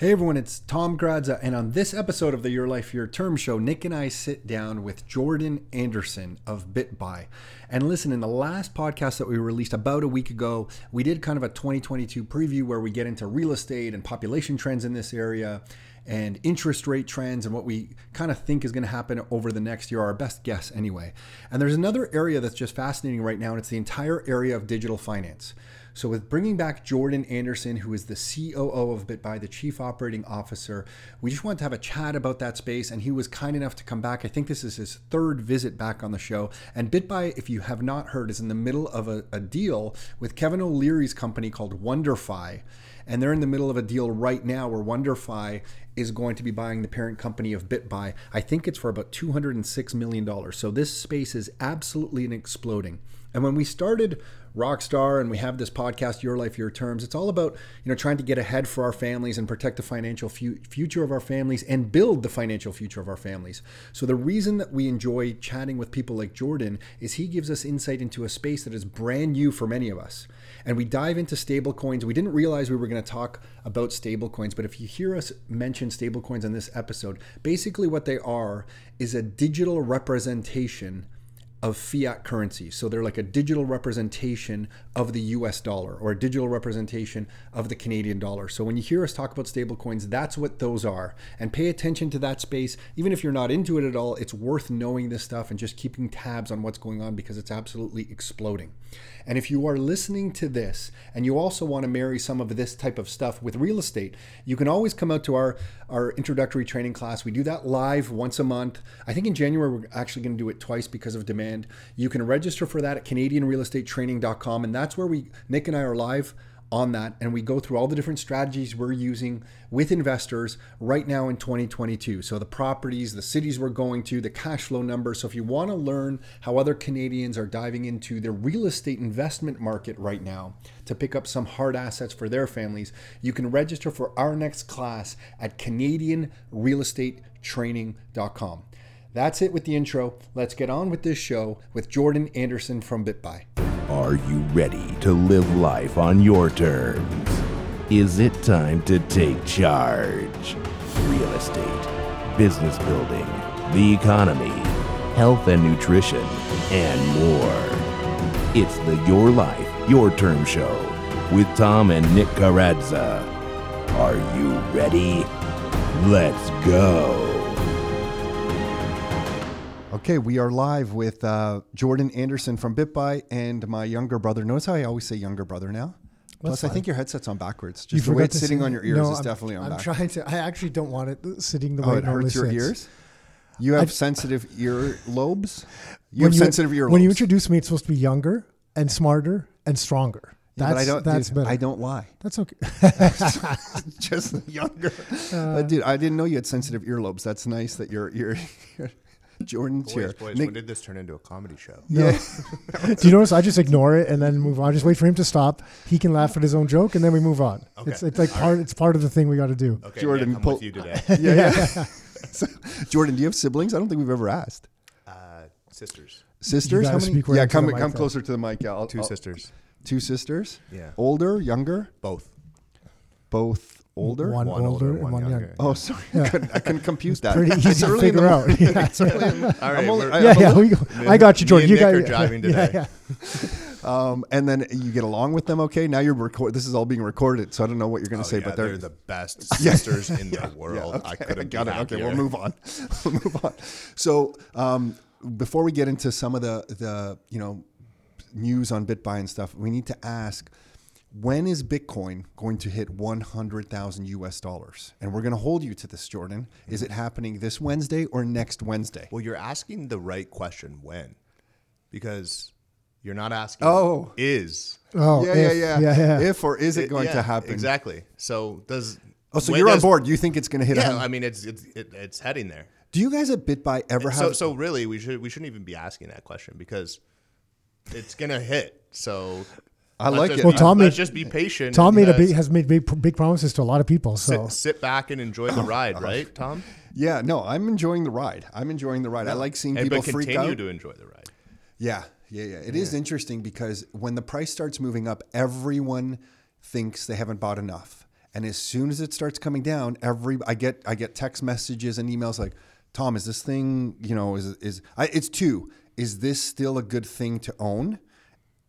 Hey everyone, it's Tom Karadza, and on this episode of the Your Life Your Term show, Nick and I sit down with Jordan Anderson of BitBuy. And listen, in the last podcast that we released about a week ago, we did kind of a 2022 preview where we get into real estate and population trends in this area and interest rate trends and what we kind of think is going to happen over the next year, our best guess anyway. And there's another area that's just fascinating right now, and it's the entire area of digital finance. So, with bringing back Jordan Anderson, who is the COO of BitBuy, the Chief Operating Officer, we just wanted to have a chat about that space. And he was kind enough to come back. I think this is his third visit back on the show. And BitBuy, if you have not heard, is in the middle of a, a deal with Kevin O'Leary's company called WonderFi. And they're in the middle of a deal right now where WonderFi is going to be buying the parent company of BitBuy. I think it's for about $206 million. So this space is absolutely exploding. And when we started Rockstar and we have this podcast, Your Life, Your Terms, it's all about you know trying to get ahead for our families and protect the financial fu- future of our families and build the financial future of our families. So the reason that we enjoy chatting with people like Jordan is he gives us insight into a space that is brand new for many of us. And we dive into stablecoins. We didn't realize we were going to talk about stablecoins, but if you hear us mention stablecoins in this episode, basically what they are is a digital representation of fiat currency. So they're like a digital representation of the US dollar or a digital representation of the Canadian dollar. So when you hear us talk about stablecoins, that's what those are. And pay attention to that space. Even if you're not into it at all, it's worth knowing this stuff and just keeping tabs on what's going on because it's absolutely exploding. And if you are listening to this and you also want to marry some of this type of stuff with real estate, you can always come out to our, our introductory training class. We do that live once a month. I think in January, we're actually going to do it twice because of demand. You can register for that at CanadianRealEstateTraining.com. And that's where we, Nick and I are live on that and we go through all the different strategies we're using with investors right now in 2022. So the properties, the cities we're going to, the cash flow numbers. So if you want to learn how other Canadians are diving into the real estate investment market right now to pick up some hard assets for their families, you can register for our next class at canadianrealestatetraining.com. That's it with the intro. Let's get on with this show with Jordan Anderson from BitBuy. Are you ready to live life on your terms? Is it time to take charge? Real estate, business building, the economy, health and nutrition, and more. It's the Your Life, Your Term Show with Tom and Nick Karadza. Are you ready? Let's go. Okay, we are live with uh, Jordan Anderson from BitBuy and my younger brother. Notice how I always say younger brother now? Plus, I think your headset's on backwards. Just the way it's sitting on your ears No, is I'm- definitely on I'm back. trying to. I actually don't want it sitting the Oh, way it hurts your sits. ears? You have I've- sensitive ear lobes? You have sensitive ear lobes. When you introduce me, it's supposed to be younger and smarter and stronger. That's but I don't, that's dude, better. I don't lie. That's okay. Just younger. Uh, dude, I didn't know you had sensitive earlobes. That's nice that you're, you're, Jordan's Boys, here. boys, Nick- when did this turn into a comedy show? No. Do you notice? I just ignore it and then move on. I just wait for him to stop. He can laugh at his own joke, and then we move on. Okay. It's, it's like All part. It's part of the thing we got to do. Okay, Jordan, Nick, I'm pull- with you today. yeah, yeah. So, Jordan, do you have siblings? I don't think we've ever asked. Uh, sisters, Sisters? How many? Yeah, into come mic come then. closer to the mic. Yeah, I'll, 2 I'll- sisters, Two sisters? Yeah. Older, younger? both. Both older? One, One older, older, and one one younger. younger. Oh, sorry. I, couldn't, I couldn't compute that. Pretty easy to early in the figure out. Yeah. It's early in- All I'm only- I- Yeah, yeah. only- go, I got you, Me Jordan. You Nick got are driving today. Yeah, yeah. Um, and then you get along with them okay. Now you're record. This is all being recorded, so I don't know what you're going Oh, to say, yeah, but they're, they're, the best sisters in the world. okay, I couldn't got be it. Okay, happier. we'll move on. we'll move on. So um, before we get into some of the the you know news on BitBuy and stuff, we need to ask. When is Bitcoin going to hit 100,000 US dollars? And we're going to hold you to this, Jordan. Is it happening this Wednesday or next Wednesday? Well, you're asking the right question when, because you're not asking. Oh. is Oh, yeah, if, yeah, yeah, yeah, yeah. If or is it going yeah, to happen? Exactly. So does. Oh, so you're on board. You think it's going to hit? Yeah, 100 I mean it's it's it, it's heading there. Do you guys at BitBuy ever have? So so really, we should we shouldn't even be asking that question because it's gonna hit. So I let's like just it. be- Well, Tom let's just be patient. Tom made a big, has made big, big promises to a lot of people. So sit, sit back and enjoy the ride, right, Tom? yeah, no, I'm enjoying the ride. I'm enjoying the ride. I like seeing Hey, people but freak out. continue out. to enjoy the ride. Yeah, yeah, yeah. It is interesting because when the price starts moving up, everyone thinks they haven't bought enough. And as soon as it starts coming down, every I get I get text messages and emails like, Tom, is this thing you know is is I, it's two. Is this still a good thing to own?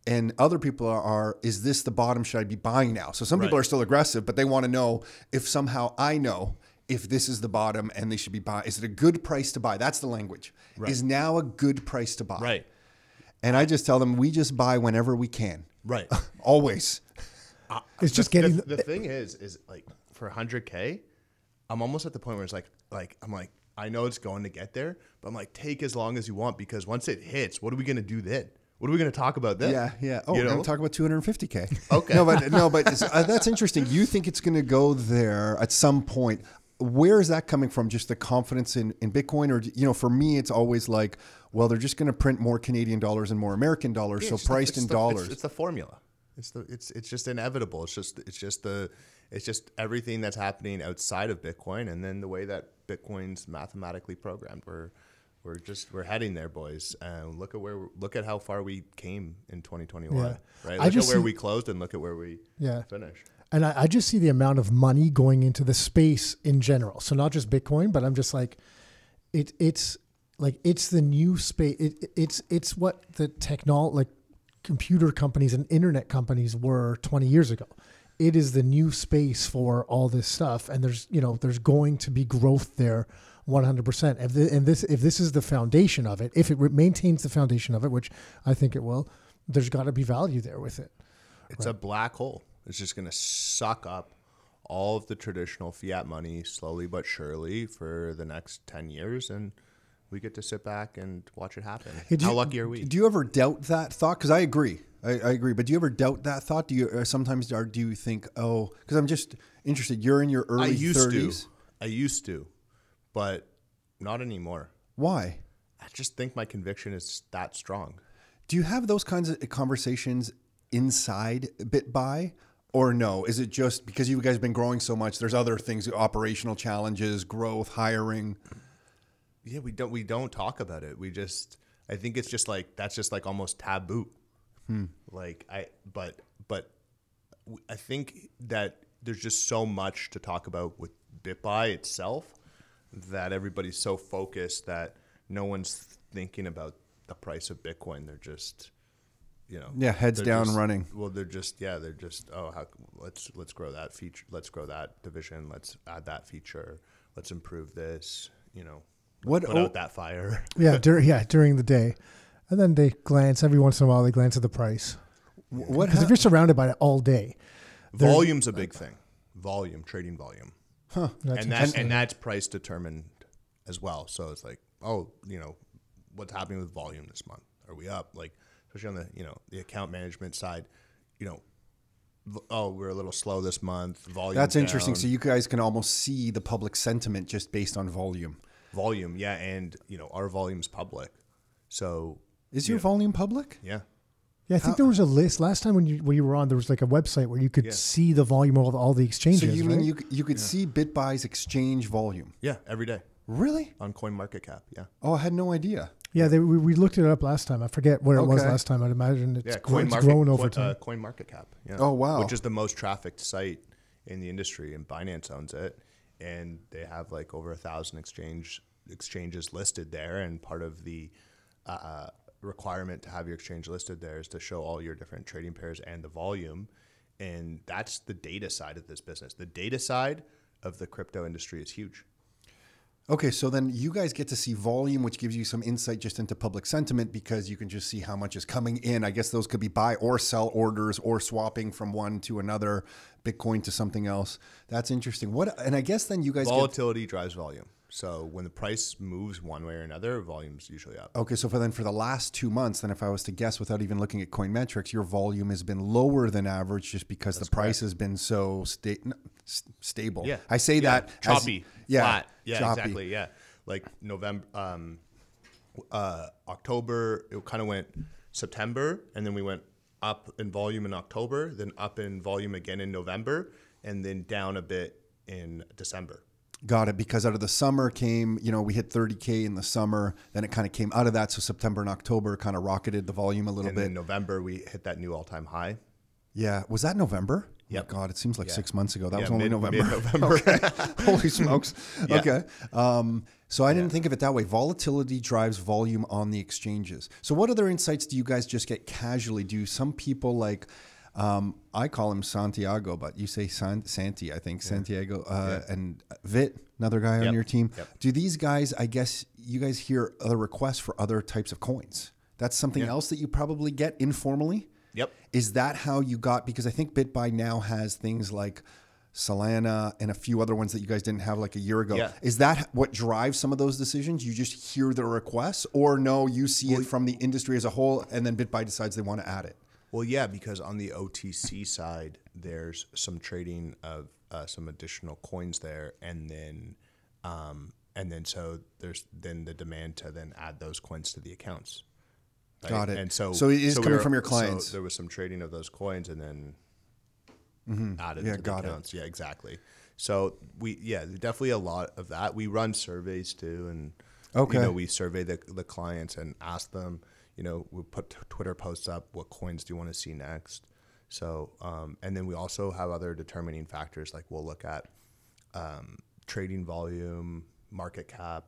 And other people are, are is this the bottom? Should I be buying now? So some people are still aggressive, but they want to know if somehow I know if this is the bottom and they should be buying. Is it a good price to buy? That's the language. Is now a good price to buy? Right. And I just tell them we just buy whenever we can. Right. Always. It's just the, getting. the, the thing is is like for 100k i'm almost at the point where it's like like i'm like i know it's going to get there but i'm like take as long as you want because once it hits what are we going to do then what are we going to talk about then Yeah, yeah. Oh, You we're know? going to talk about 250k. Okay. No, but no, but uh, that's interesting. You think it's going to go there at some point? Where is that coming from? Just the confidence in, in Bitcoin, or you know, for me, it's always like, well, they're just going to print more Canadian dollars and more American dollars, so It's the- priced in the- dollars. It's, it's the formula. It's the it's it's just inevitable. It's just it's just the it's just everything that's happening outside of Bitcoin, and then the way that Bitcoin's mathematically programmed. We're we're just we're heading there, boys. And look at where look at how far we came in 2021. Yeah. Right. Look at where see- we closed, and look at where we Yeah. finished. And I, I just see the amount of money going into the space in general. So not just Bitcoin, but I'm just like, it it's like it's the new space. It, it's it's what the technol like computer companies and internet companies were 20 years ago. It is the new space for all this stuff, and there's you know there's going to be growth there. 100%. If the, and this if this is the foundation of it, if it re- maintains the foundation of it, which I think it will, there's got to be value there with it. It's a black hole. It's just going to suck up all of the traditional fiat money slowly but surely for the next 10 years. And we get to sit back and watch it happen. Hey, How you- lucky are we? Do you ever doubt that thought? Because I agree, I, I agree. But do you ever doubt that thought? Do you uh, sometimes are, do you think, oh, because I'm just interested. You're in your early I early used 30s. to. I used to, but not anymore. Why? I just think my conviction is that strong. Do you have those kinds of conversations inside BitBuy? Or no? Is it just because you guys have been growing so much? There's other things, operational challenges, growth, hiring. Yeah, we don't we don't talk about it. We just I think it's just like that's just like almost taboo. Hmm. Like I but but I think that there's just so much to talk about with BitBuy itself that everybody's so focused that no one's thinking about the price of Bitcoin. They're just you know Yeah, heads down just- running. Well, they're just yeah, they're just oh how let's let's grow that feature, let's grow that division, let's add that feature, let's improve this, you know, What put o- out that fire. Yeah, dur- yeah, during the day, and then they glance every once in a while. They glance at the price What because if you're surrounded by it all day, Volume's a big thing. Volume, trading volume, that's and that and that's price determined as well. So it's like oh you know what's happening with volume this month? Are we up? Like especially on the you know the account management side, you know. Oh, we're a little slow this month. Volume. That's interesting. So you guys can almost see the public sentiment just based on volume. volume, yeah, and you know our volume's public, so Is your volume public? yeah, yeah, I think there was a list last time when you when you were on. There was like a website where you could Yeah. see the volume of all the exchanges. So you mean right? you c- you could see BitBuy's exchange volume? yeah, every day Really? on Coin Market Cap, yeah, Oh, I had no idea. Yeah, they, we, we looked it up last time. I forget where it was Okay. last time. I'd imagine it's, yeah, gro- Coin it's Market, grown over Coin, time. uh, Coin Market Cap, yeah. Oh, wow. which is the most trafficked site in the industry, and Binance owns it, and they have like over a thousand exchange exchanges listed there, and part of the uh, requirement to have your exchange listed there is to show all your different trading pairs and the volume, and that's the data side of this business. The data side of the crypto industry is huge. Okay, so then you guys get to see volume, which gives you some insight just into public sentiment because you can just see how much is coming in. I guess those could be buy or sell orders or swapping from one to another, Bitcoin to something else. That's interesting. What and I guess then you guys get Volatility drives volume. So when the price moves one way or another, volume's usually up. Okay, so for then for the last two months, then if I was to guess without even looking at coin metrics, your volume has been lower than average just because the price has been so sta- n- s- stable. Yeah, I say Yeah. that as- choppy, yeah, flat. Yeah, choppy. exactly. Yeah, like November, um, uh, October. It kind of went September, and then we went up in volume in October, then up in volume again in November, and then down a bit in December. Got it. Because out of the summer came, you know, we hit 30K in the summer. Then it kind of came out of that. So September and October kind of rocketed the volume a little And bit. In November we hit that new all-time high. yeah. Was that November? Yep. God, it seems like Yeah. six months ago. That Yeah, was only mid- November. mid-November. okay. Holy smokes. Yeah. Okay. Um, so I didn't think of it that way. Volatility drives volume on the exchanges. So what other insights do you guys just get casually? Do some people like, um, I call him Santiago, but you say San- Santi, I think Santiago, uh, and Vit, another guy on your team. Yep. Do these guys, I guess you guys hear other requests for other types of coins? That's something else that you probably get informally? Yep. Is that how you got? Because I think BitBuy now has things like Solana and a few other ones that you guys didn't have like a year ago. Yeah. Is that what drives some of those decisions? You just hear the requests, or no, you see it from the industry as a whole, and then BitBuy decides they want to add it. Well, yeah, because on the OTC side, there's some trading of uh, some additional coins there, and then, um, and then so there's then the demand to then add those coins to the accounts. right? Got it. And so, So it is we coming were- from your so clients. there was some trading of those coins, and then added Yeah, to the got it. Yeah, exactly. So we, yeah, definitely a lot of that. We run surveys too, and Okay. you know, we survey the the clients and ask them. You know, we put t- Twitter posts up. What coins do you want to see next? So, um, and then we also have other determining factors like we'll look at um, trading volume, market cap,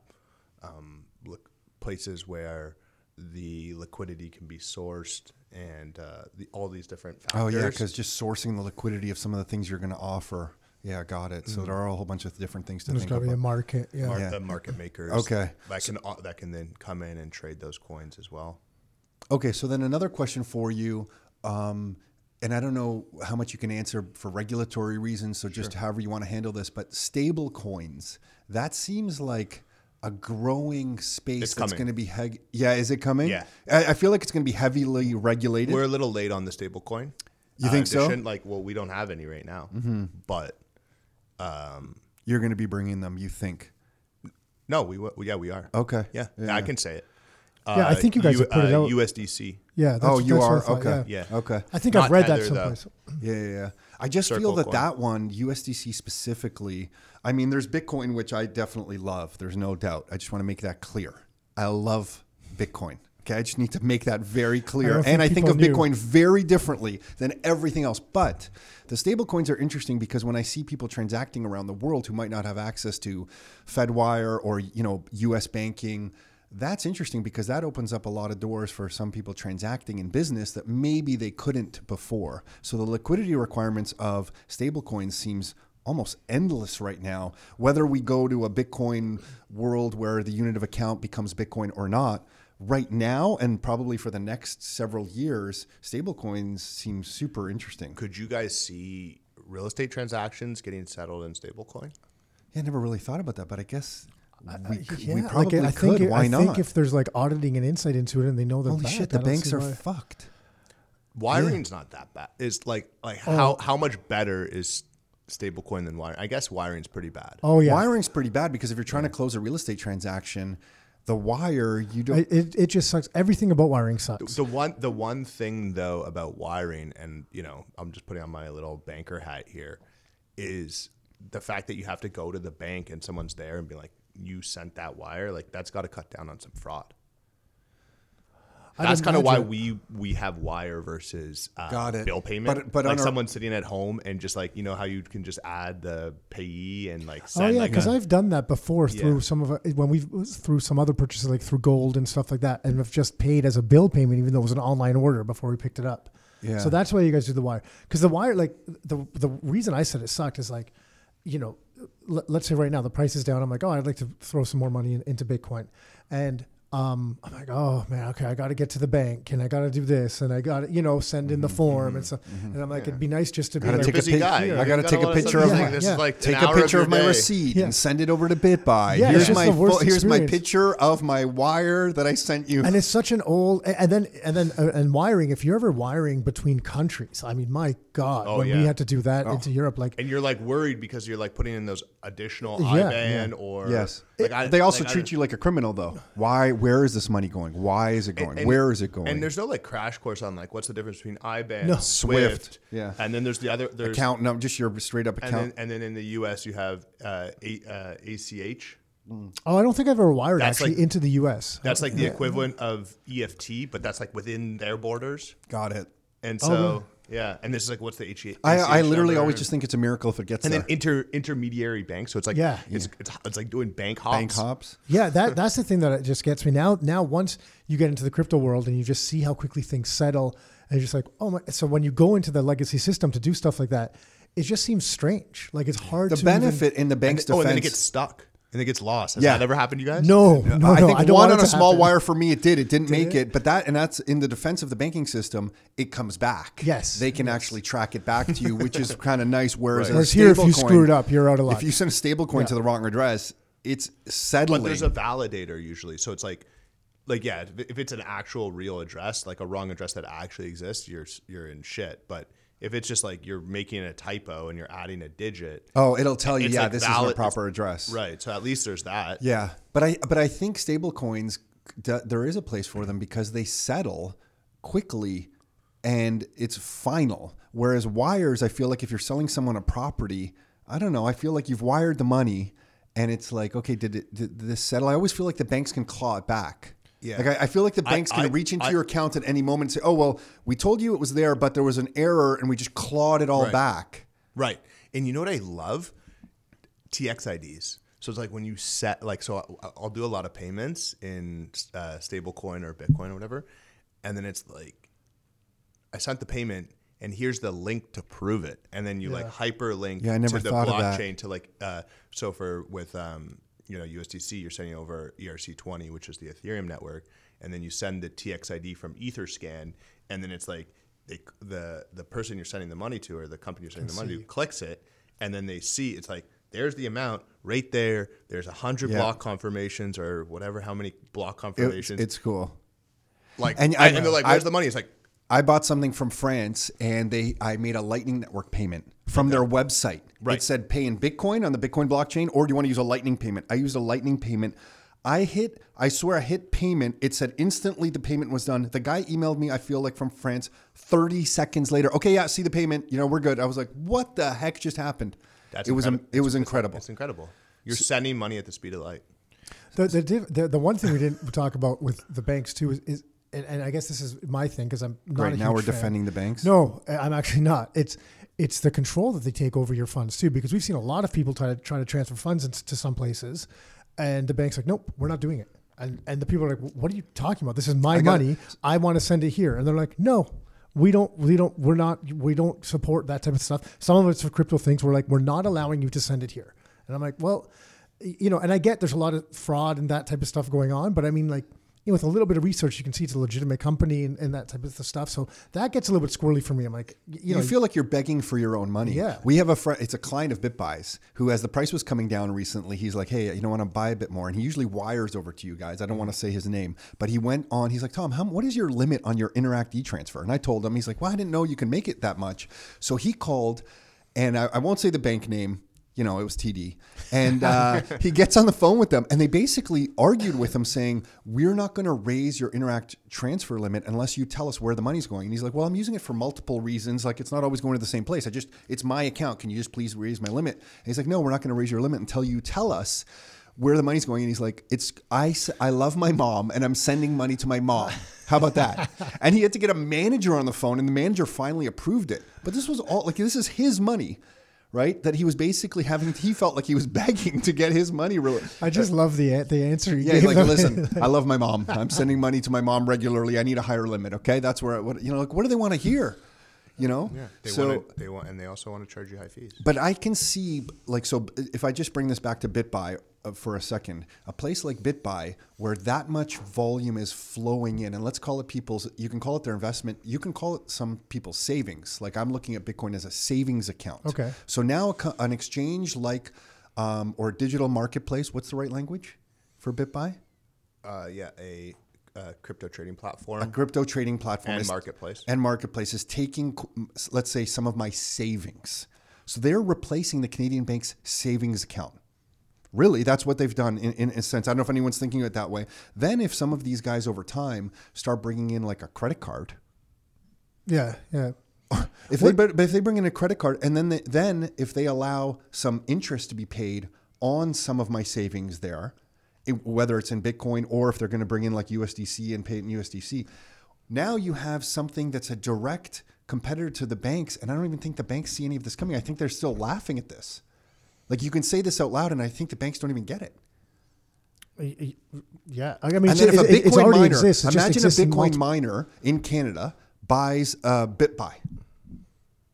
um, look, places where the liquidity can be sourced, and uh, the, all these different factors. Oh yeah, because just sourcing the liquidity of some of the things you're going to offer. Yeah, got it. So there are a whole bunch of different things to There's think got to be a market. Yeah. mar- Yeah. the market makers. Okay. that can that can then come in and trade those coins as well. Okay, so then another question for you, um, and I don't know how much you can answer for regulatory reasons, so just however you want to handle this, but stable coins, that seems like a growing space It's that's going to be, heg- yeah, is it coming? Yeah. I, I feel like it's going to be heavily regulated. We're a little late on the stable coin. You think so? Like, well, we don't have any right now, mm-hmm. but You're going to be bringing them, you think? no, we w- yeah we are. Okay. Yeah, Yeah. I can say it. Yeah, I think you guys have put it uh, out. USDC. Yeah. That's, oh, you that's what I are? thought, okay. Yeah. Yeah. Okay. I think Not I've read that Tether, though. Yeah, yeah, yeah. I just feel that coin. that one, USDC specifically, I mean, there's Bitcoin, which I definitely love. There's no doubt. I just want to make that clear. I love Bitcoin. Okay, I just need to make that very clear. don't and I think of knew. Bitcoin very differently than everything else. But the stable coins are interesting because when I see people transacting around the world who might not have access to Fedwire or you know US banking, that's interesting because that opens up a lot of doors for some people transacting in business that maybe they couldn't before. So the liquidity requirements of stablecoins seems almost endless right now. Whether we go to a Bitcoin world where the unit of account becomes Bitcoin or not, right now and probably for the next several years, stablecoins seem super interesting. Could you guys see real estate transactions getting settled in stablecoin? Yeah, I never really thought about that, but I guess we, could, Yeah, we like, probably I could. think Why I not? think if there's like auditing and insight into it, and they know they're Holy bad, shit, the don't banks are why- fucked. Wiring's not that bad. Is like like Oh. how how much better is stablecoin than wiring? I guess wiring's pretty bad. Oh yeah, Wiring's pretty bad because if you're trying to close a real estate transaction, the wire you don't. I- it it just sucks. Everything about wiring sucks. The one the one thing though about wiring, and you know, I'm just putting on my little banker hat here, is the fact that you have to go to the bank and someone's there and be like, "You sent that wire." Like that's got to cut down on some fraud. I'd That's kind of why imagine- we we have wire versus uh, Got it. bill payment. But- but like on our- someone sitting at home and just like you know how you can just add the payee and like Oh send yeah, like because a- I've done that before through Yeah. some of our- when we've through some other purchases like through gold and stuff like that, and have just paid as a bill payment, even though it was an online order before we picked it up. Yeah. So that's why you guys do the wire, because the wire, like the the reason I said it sucked is like, you know, let, let's say right now the price is down. I'm like, oh, I'd like to throw some more money in, into Bitcoin, and um, I'm like, oh man, okay, I got to get to the bank and I got to do this and I got to, you know, send in the form and stuff. And I'm like, it'd be nice just to be Gotta like, take a busy pic- guy. I gotta got take a lot of picture of to my- This yeah. is like Take a hour of picture of my day. receipt Yeah. and send it over to BitBuy. Yeah, here's my just the worst here's my picture of my wire that I sent you. and it's such an old and then and then uh, and wiring if you're ever wiring between countries i mean my god Oh, when we had to do that into europe like and you're like worried because you're like putting in those additional Yeah, IBAN yeah. or yes. Like I- they also like I- treat you like a criminal though. Why where is this money going? Why is it going? and- where is it going? And there's no like crash course on like what's the difference between IBAN, No. Swift, yeah. and then there's the other there's account no, just your straight up and account. then and then in the US you have uh, A, uh, ACH. oh i don't think i've ever wired That's actually like- into the us That's like the equivalent of EFT, but that's like within their borders. Got it. And Oh, so really? Yeah, and this is like what's the H? I, I ACH literally number? always just think it's a miracle if it gets and there. then inter intermediary bank. So it's like Yeah. it's, it's it's like doing bank hops. Bank hops. Yeah, that that's the thing that just gets me now. Now, once you get into the crypto world and you just see how quickly things settle, and you're just like, oh my. So when you go into the legacy system to do stuff like that, it just seems strange. Like it's hard. The to even- benefit in the And, bank's oh, and then it gets stuck and it gets lost. Has Yeah. that ever happened to you guys? no, no, no. I think don't one want on a small happen. wire for me, it did. It didn't make it? it, but that and that's in the defense of the banking system. It comes back. Yes, they can actually track it back to you, which is kind of nice. Whereas, Right. Whereas here, if you stablecoin- screw it up, you're out of luck. If you send a stable coin Yeah. to the wrong address, it's settling. But there's a validator usually. So it's like, like yeah, if- if it's an actual real address, like a wrong address that actually exists, you're you're in shit. But if it's just like you're making a typo and you're adding a digit, oh, it'll tell you, yeah, like this is valid- the proper address. right? So at least there's that. Yeah, but I but I think stable coins there is a place for them because they settle quickly and it's final. Whereas wires, I feel like if you're selling someone a property, I don't know, I feel like you've wired the money and it's like, okay, did it did this settle? I always feel like the banks can claw it back. Yeah. Like I, I feel like the banks can I- reach into I- your account at any moment and say, "Oh well, we told you it was there, but there was an error, and we just clawed it all Right. back." Right. And you know what I love? TXIDs. So it's like when you set, like, so I- I'll do a lot of payments in uh, stablecoin or Bitcoin or whatever. And then it's like, I sent the payment and here's the link to prove it. And then you like hyperlink Yeah, I never to the thought of that. blockchain to like, uh, so for with, um, you know, USDC, you're sending over ERC20, which is the Ethereum network. And then you send the TXID from Etherscan. And then it's like, they, the the person you're sending the money to or the company you're sending the money to clicks it and then they see it's like there's the amount right there there's a hundred Yeah. block confirmations or whatever how many block confirmations it's cool. like and I- and they're like I- where's the money it's like I bought something from France and they I made a Lightning Network payment from their website. Right. It said pay in Bitcoin on the Bitcoin blockchain or do you want to use a Lightning payment? I used a Lightning payment. I hit I swear I hit payment. It said instantly the payment was done. The guy emailed me, I feel like from France, 30 seconds later. Okay, yeah, see the payment. You know, we're good. I was like, what the heck just happened? that's it was incredible. it was incredible. it's incredible you're sending money at the speed of light The, the, diff- the the one thing we didn't talk about with the banks too is, is and, and I guess this is my thing because I'm not Great. a Now we're fan. defending the banks. No, I'm actually not. It's it's the control that they take over your funds too, because we've seen a lot of people try to try to transfer funds into some places, and the bank's like, nope, we're not doing it. And and the people are like, what are you talking about? This is my I money. I want to send it here, and they're like, no. We don't, we don't, we're not, we don't support that type of stuff. Some of it's for crypto things. We're like, we're not allowing you to send it here. And I'm like, well, you know, and I get there's a lot of fraud and that type of stuff going on, but I mean, like, you know, with a little bit of research, you can see it's a legitimate company and, and that type of stuff. So that gets a little bit squirrely for me. I'm like, you know, You, know, feel like you're begging for your own money. Yeah. We have a friend, it's a client of BitBuys who, as the price was coming down recently, he's like, hey, you know, I want to buy a bit more. And he usually wires over to you guys. I don't want to say his name, but he went on, he's like, Tom, how, what is your limit on your Interac e transfer? And I told him, he's like, well, I didn't know you can make it that much. So he called, and I, I won't say the bank name. You know, it was TD. And uh, he gets on the phone with them, and they basically argued with him, saying, We're not going to raise your Interac transfer limit unless you tell us where the money's going. And he's like, Well, I'm using it for multiple reasons. Like, it's not always going to the same place. I just, it's my account. Can you just please raise my limit? And he's like, No, we're not going to raise your limit until you tell us where the money's going. And he's like, It's, I, I love my mom, and I'm sending money to my mom. How about that? and he had to get a manager on the phone, and the manager finally approved it. But this was all, like, this is his money right? That he was basically having, he felt like he was begging to get his money. Re- I just love the the answer. You yeah, gave like, them. listen, I love my mom. I'm sending money to my mom regularly. I need a higher limit. Okay, that's where, what you know, like, what do they want to hear? You know, yeah they so. want to, they want and they also want to charge you high fees But I can see, like, so if I just bring this back to BitBuy for a second, a place like BitBuy where that much volume is flowing in, and let's call it people's, you can call it their investment, you can call it some people's savings. Like I'm looking at Bitcoin as a savings account. Okay. So now an exchange like, um, or a digital marketplace, what's the right language for BitBuy? uh, yeah a, uh crypto trading platform A crypto trading platform and is- marketplace and marketplace is taking, let's say, some of my savings. So they're replacing the Canadian bank's savings account. Really, that's what they've done in, in a sense. I don't know if anyone's thinking of it that way. Then, if some of these guys over time start bringing in like a credit card, yeah, yeah. if they but if they bring in a credit card, and then they, then if they allow some interest to be paid on some of my savings there, it, whether it's in Bitcoin or if they're going to bring in like USDC and pay it in USDC, now you have something that's a direct competitor to the banks, and I don't even think the banks see any of this coming. I think they're still laughing at this. Like you can say this out loud, and I think the banks don't even get it. Yeah, I mean, And then if a it- it- it's already miner, exists. It just imagine a exists in Bitcoin multi- miner in Canada buys a BitBuy.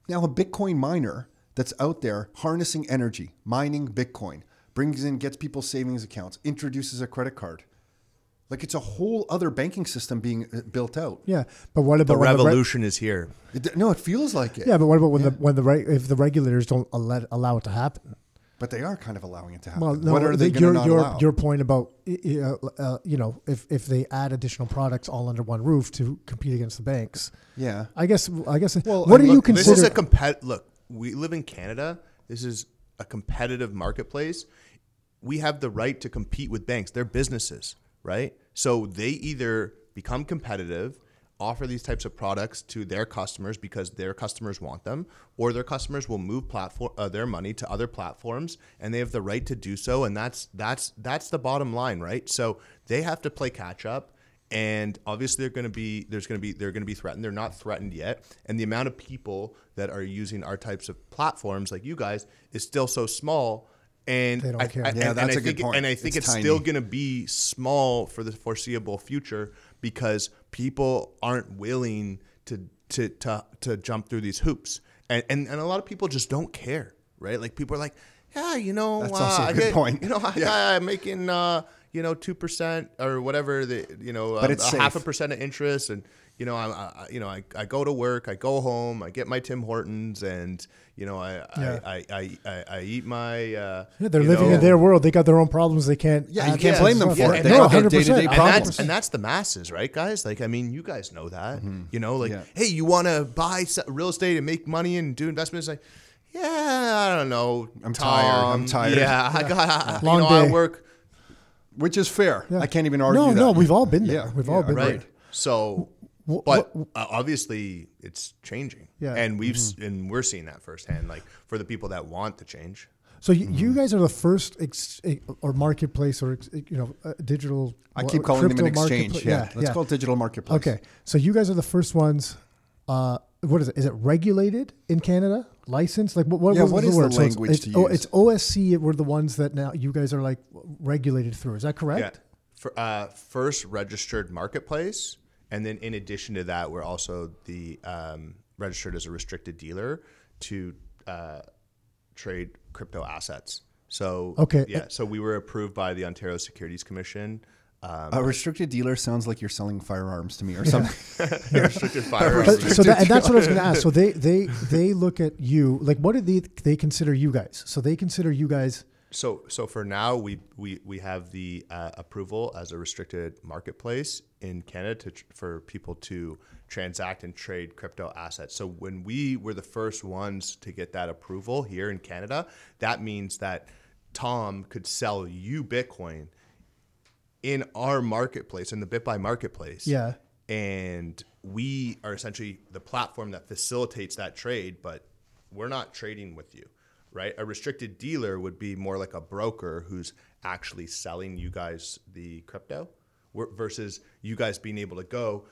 Now, a Bitcoin miner that's out there harnessing energy, mining Bitcoin, brings in, gets people's savings accounts, introduces a credit card. Like it's a whole other banking system being uh, built out. Yeah, but what The about the re- revolution is here. It, no, it feels like it. yeah, but what about when the when the re- if the regulators don't allow, allow it to happen? But they are kind of allowing it to happen. Well, no, what are they the- your not your allow? your point about uh, uh, you know if if they add additional products all under one roof to compete against the banks, yeah. I guess I guess Well, what I do mean, you look, This is a compet. Look, we live in Canada. This is a competitive marketplace. We have the right to compete with banks. They're businesses, right? So they either become competitive, offer these types of products to their customers because their customers want them, or their customers will move platform uh, their money to other platforms, and they have the right to do so. And that's that's that's the bottom line, right? So they have to play catch up and obviously they're going to be there's going to be they're going to be threatened they're not threatened yet and the amount of people that are using our types of platforms like you guys is still so small and They don't I, care. I- Yeah, and, that's and I a good think, point. and I think It's it's, still going to be small for the foreseeable future because people aren't willing to to to, to jump through these hoops and, and and a lot of people just don't care right like people are like yeah you know That's uh, also a I good get- point. you know I, Yeah. I'm making uh you know two percent or whatever the you know But um, it's a half a percent of interest and you know I, I you know I, I go to work I go home I get my Tim Hortons and you know I Yeah. I, I, I, I, I eat my uh, Yeah, they're living know, in their world. They got their own problems. They can't. Yeah, you can't blame them stuff. for it. They no, 100%. and that's and that's the masses, right, guys? Like, I mean, you guys know that. You know, like, Yeah. hey, you want to buy real estate and make money and do investments? Like, yeah, I don't know. I'm tired. I'm tired. Yeah, I got. Long you know, I work. Which is fair. Yeah. I can't even argue No, that. no, we've all been there. Yeah, We've all yeah, been right? there. So, Wh- but wh- uh, obviously, it's changing. Yeah. and we've s and we're seeing that firsthand. Like for the people that want the change. So you, you guys are the first ex, or marketplace or ex- you know uh, digital. I what- keep calling them an exchange. marketpla- Yeah, let's call it digital marketplace. Okay, so you guys are the first ones. Uh, what is it? Is it regulated in Canada? Licensed? Like what? what Yeah, was what the is the word? So it's- language it's, to oh, use? it's OSC. We're the ones that now you guys are like regulated through. Is that correct? Yeah. For, uh, first registered marketplace, and then in addition to that, we're also the um, registered as a restricted dealer to uh, trade crypto assets. So Okay. yeah. So we were approved by the Ontario Securities Commission. Um, A restricted dealer sounds like you're selling firearms to me or something. Yeah. restricted firearms. But, so that, and that's what I was going to ask. So they they they look at you like what do they they consider you guys? So they consider you guys. So, so for now, we we, we have the uh, approval as a restricted marketplace in Canada to, tr- for people to transact and trade crypto assets. So when we were the first ones to get that approval here in Canada, that means that Tom could sell you Bitcoin in our marketplace, in the BitBuy marketplace. Yeah. And we are essentially the platform that facilitates that trade, but we're not trading with you, right? A restricted dealer would be more like a broker who's actually selling you guys the crypto versus you guys being able to go.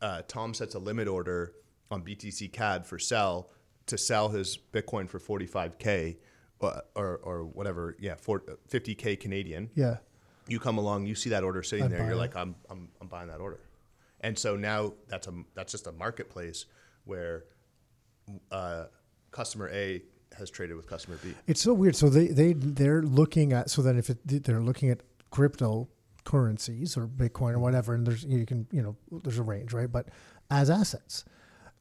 Uh, Tom sets a limit order on BTC CAD for sell to sell his Bitcoin for 45K or, or, or whatever, yeah, 40, 50K Canadian Yeah. you come along, you see that order sitting I there, you're it. like, I'm, I'm, I'm buying that order. And so now that's a that's just a marketplace where uh, customer A has traded with customer B. It's so weird. So they they they're looking at so then if it, they're looking at cryptocurrencies or Bitcoin or mm-hmm. whatever, and there's you can you know there's a range, right? But as assets,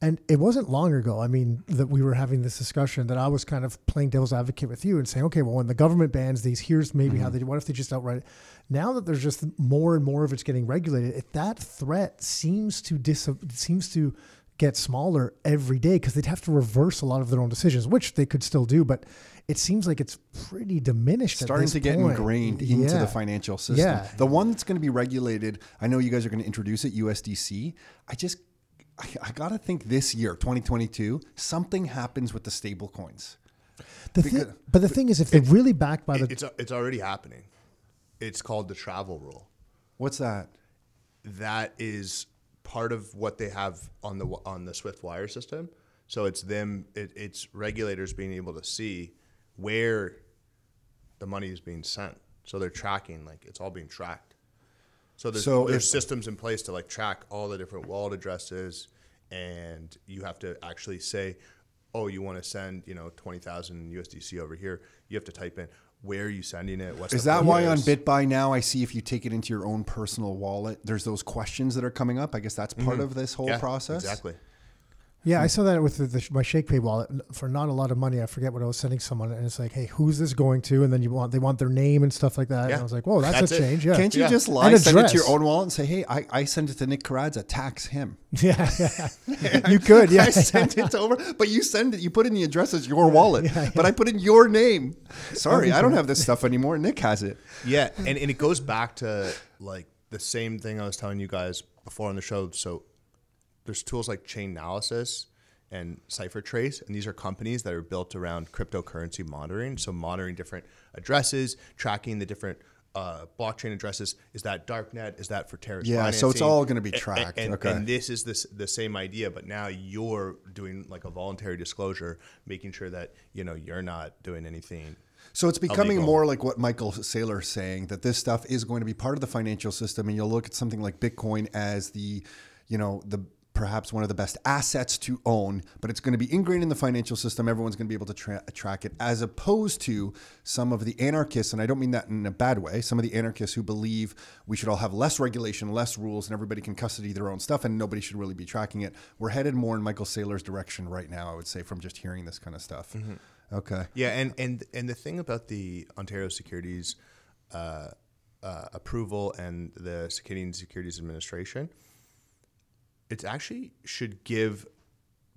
and it wasn't long ago. I mean that we were having this discussion that I was kind of playing devil's advocate with you and saying, okay, well when the government bans these, here's maybe how mm-hmm. they do. What if they just outright? Now that there's just more and more of it's getting regulated, it, that threat seems to dis seems to get smaller every day because they'd have to reverse a lot of their own decisions, which they could still do, but it seems like it's pretty diminished. at starting this to get point. ingrained into Yeah. the financial system. Yeah. The one that's going to be regulated, I know you guys are going to introduce it, USDC. I just, I, I got to think this year, 2022, something happens with the stable coins. The thi- but the thing is, if they're really backed by the, It's it's already happening. It's called the travel rule. What's that? That is part of what they have on the on the Swift Wire system. So it's them. It, it's regulators being able to see where the money is being sent. So they're tracking, like it's all being tracked. So there's, So there's systems in place to like track all the different wallet addresses, and you have to actually say, oh, you want to send you know twenty thousand USDC over here. You have to type in where are you sending it. What's Is that why on. BitBuy now I see if you take it into your own personal wallet, there's those questions that are coming up? I guess that's part of this whole Mm-hmm. Yeah, process. Exactly. Yeah, I hmm. saw that with the, the, my ShakePay wallet for not a lot of money. I forget what I was sending someone, and it's like, "Hey, who's this going to?" And then you want they want their name and stuff like that. And I was like, "Whoa, that's, That's a it. change." Yeah, Can't you Yeah. just lie, And send it to your own wallet and say, hey, I, I sent it to Nick Karadza, tax him. yeah, yeah. you could, yeah. I sent it over, but you send it, you put in the address as your wallet, but I put in your name. Sorry, I don't have this stuff anymore. Nick has it. Yeah, and, and it goes back to like the same thing I was telling you guys before on the show. So there's tools like Chainalysis and CipherTrace, and these are companies that are built around cryptocurrency monitoring. So monitoring different addresses, tracking the different uh, blockchain addresses. Is that darknet? Is that for terrorist? Yeah, so it's all gonna be A- a- tracked. And, Okay. and this is this the same idea, but now you're doing like a voluntary disclosure, making sure that you know you're not doing anything. So it's becoming Illegal. more like what Michael Saylor's saying that this stuff is going to be part of the financial system, and you'll look at something like Bitcoin as the, you know, the perhaps one of the best assets to own, but it's going to be ingrained in the financial system. Everyone's going to be able to tra- track it, as opposed to some of the anarchists, and I don't mean that in a bad way. Some of the anarchists who believe we should all have less regulation, less rules, and everybody can custody their own stuff, and nobody should really be tracking it. We're headed more in Michael Saylor's direction right now, I would say, from just hearing this kind of stuff. Okay. Yeah, and and and the thing about the Ontario Securities uh, uh, approval and the Canadian Securities Administration, it actually should give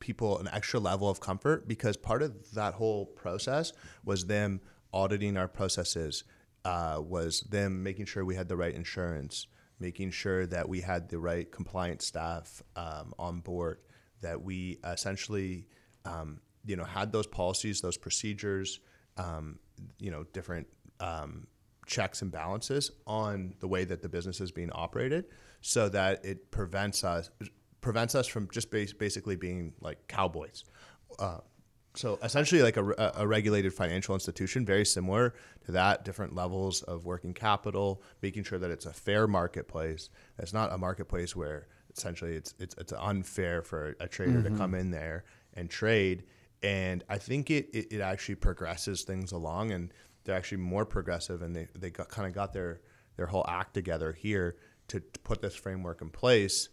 people an extra level of comfort because part of that whole process was them auditing our processes, uh, was them making sure we had the right insurance, making sure that we had the right compliance staff um, on board, that we essentially, um, you know, had those policies, those procedures, um, you know, different um, checks and balances on the way that the business is being operated, so that it prevents us prevents us from just bas- basically being like cowboys. Uh, so essentially, like a, a regulated financial institution, very similar to that, different levels of working capital, making sure that it's a fair marketplace. It's not a marketplace where essentially it's it's it's unfair for a trader to come in there and trade. And I think it, it, it actually progresses things along, and they're actually more progressive, and they they got, kind of got their their whole act together here to, to put this framework in place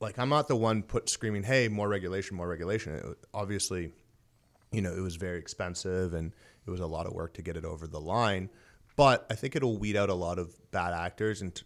like I'm not the one put screaming, "Hey, more regulation, more regulation." It, obviously, you know, it was very expensive and it was a lot of work to get it over the line. But I think it'll weed out a lot of bad actors and t-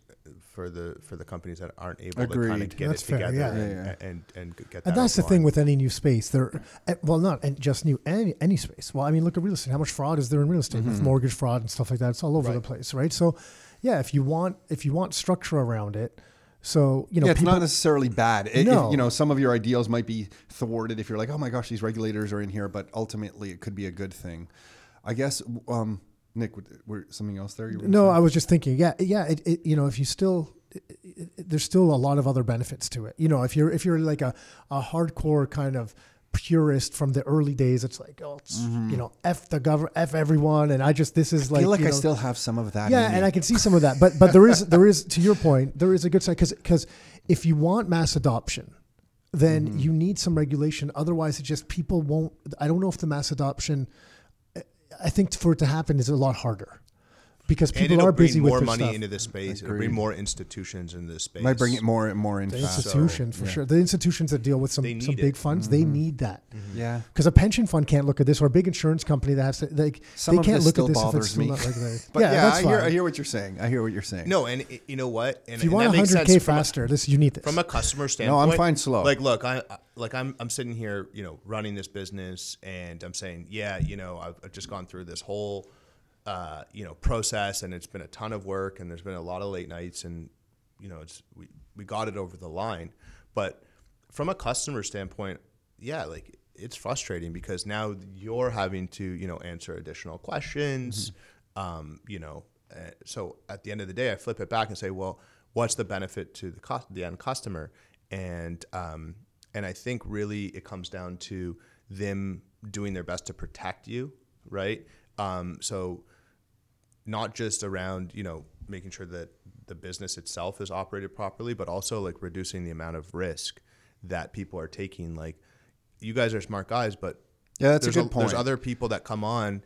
for the for the companies that aren't able to kind of get That's it fair, together yeah. and, Yeah, and and get that. And that's the over thing with any new space. There, eh, well, not and just new any any space. Well, I mean, look at real estate. How much fraud is there in real estate Mm-hmm. with mortgage fraud and stuff like that? It's all over the place, right? So, yeah, if you want if you want structure around it, so you know, yeah, it's people, not necessarily bad. It, No. you know, some of your ideals might be thwarted if you're like, oh my gosh, these regulators are in here, but ultimately it could be a good thing. I guess, um, Nick, were- were something else there? No, saying? I was just thinking. Yeah, yeah. It, it you know, if you still, there's still a lot of other benefits to it. You know, if you're if you're like a a hardcore kind of purist from the early days, it's like, oh, it's, you know, f the government, f everyone, and I just this is I like, feel like you I still have some of that. yeah, and. I can see some of that, but but there is there is to your point, there is a good side because because if you want mass adoption, then Mm-hmm. you need some regulation. Otherwise, it just people won't. I don't know if the mass adoption. I think for it to happen is a lot harder because and people it'll are busy bring with more their money stuff. into this space. It'll Agreed. bring more institutions into this space. might bring it more and more in The fast. institution for sure. The institutions that deal with some, They some need big it. funds, Mm-hmm. they need that. Yeah. Because a pension fund can't look at this, or a big insurance company that has to like Some they of can't this look still at this if bothers it's still me. not regulated. But yeah, yeah, that's I hear, fine. I hear what you're saying. I hear what you're saying. No, and it, you know what? And, if you and want that makes 100k sense from a- faster, this you need this. from a customer standpoint. No, standpoint. I'm fine slow. Like, look, I I- like I'm I'm sitting here, you know, running this business, and I'm saying, yeah, you know, I've, I've just gone through this whole, uh, you know, process, and it's been a ton of work, and there's been a lot of late nights, and you know, it's we we got it over the line, but from a customer standpoint, yeah, like it's frustrating because now you're having to, you know, answer additional questions, um, you know, uh, so at the end of the day, I flip it back and say, well, what's the benefit to the cost, the end customer? and um, and I think really it comes down to them doing their best to protect you, right? Um, so not just around you know making sure that the business itself is operated properly, but also like reducing the amount of risk that people are taking. Like you guys are smart guys, but Yeah, that's a there's good There's point. other people that come on,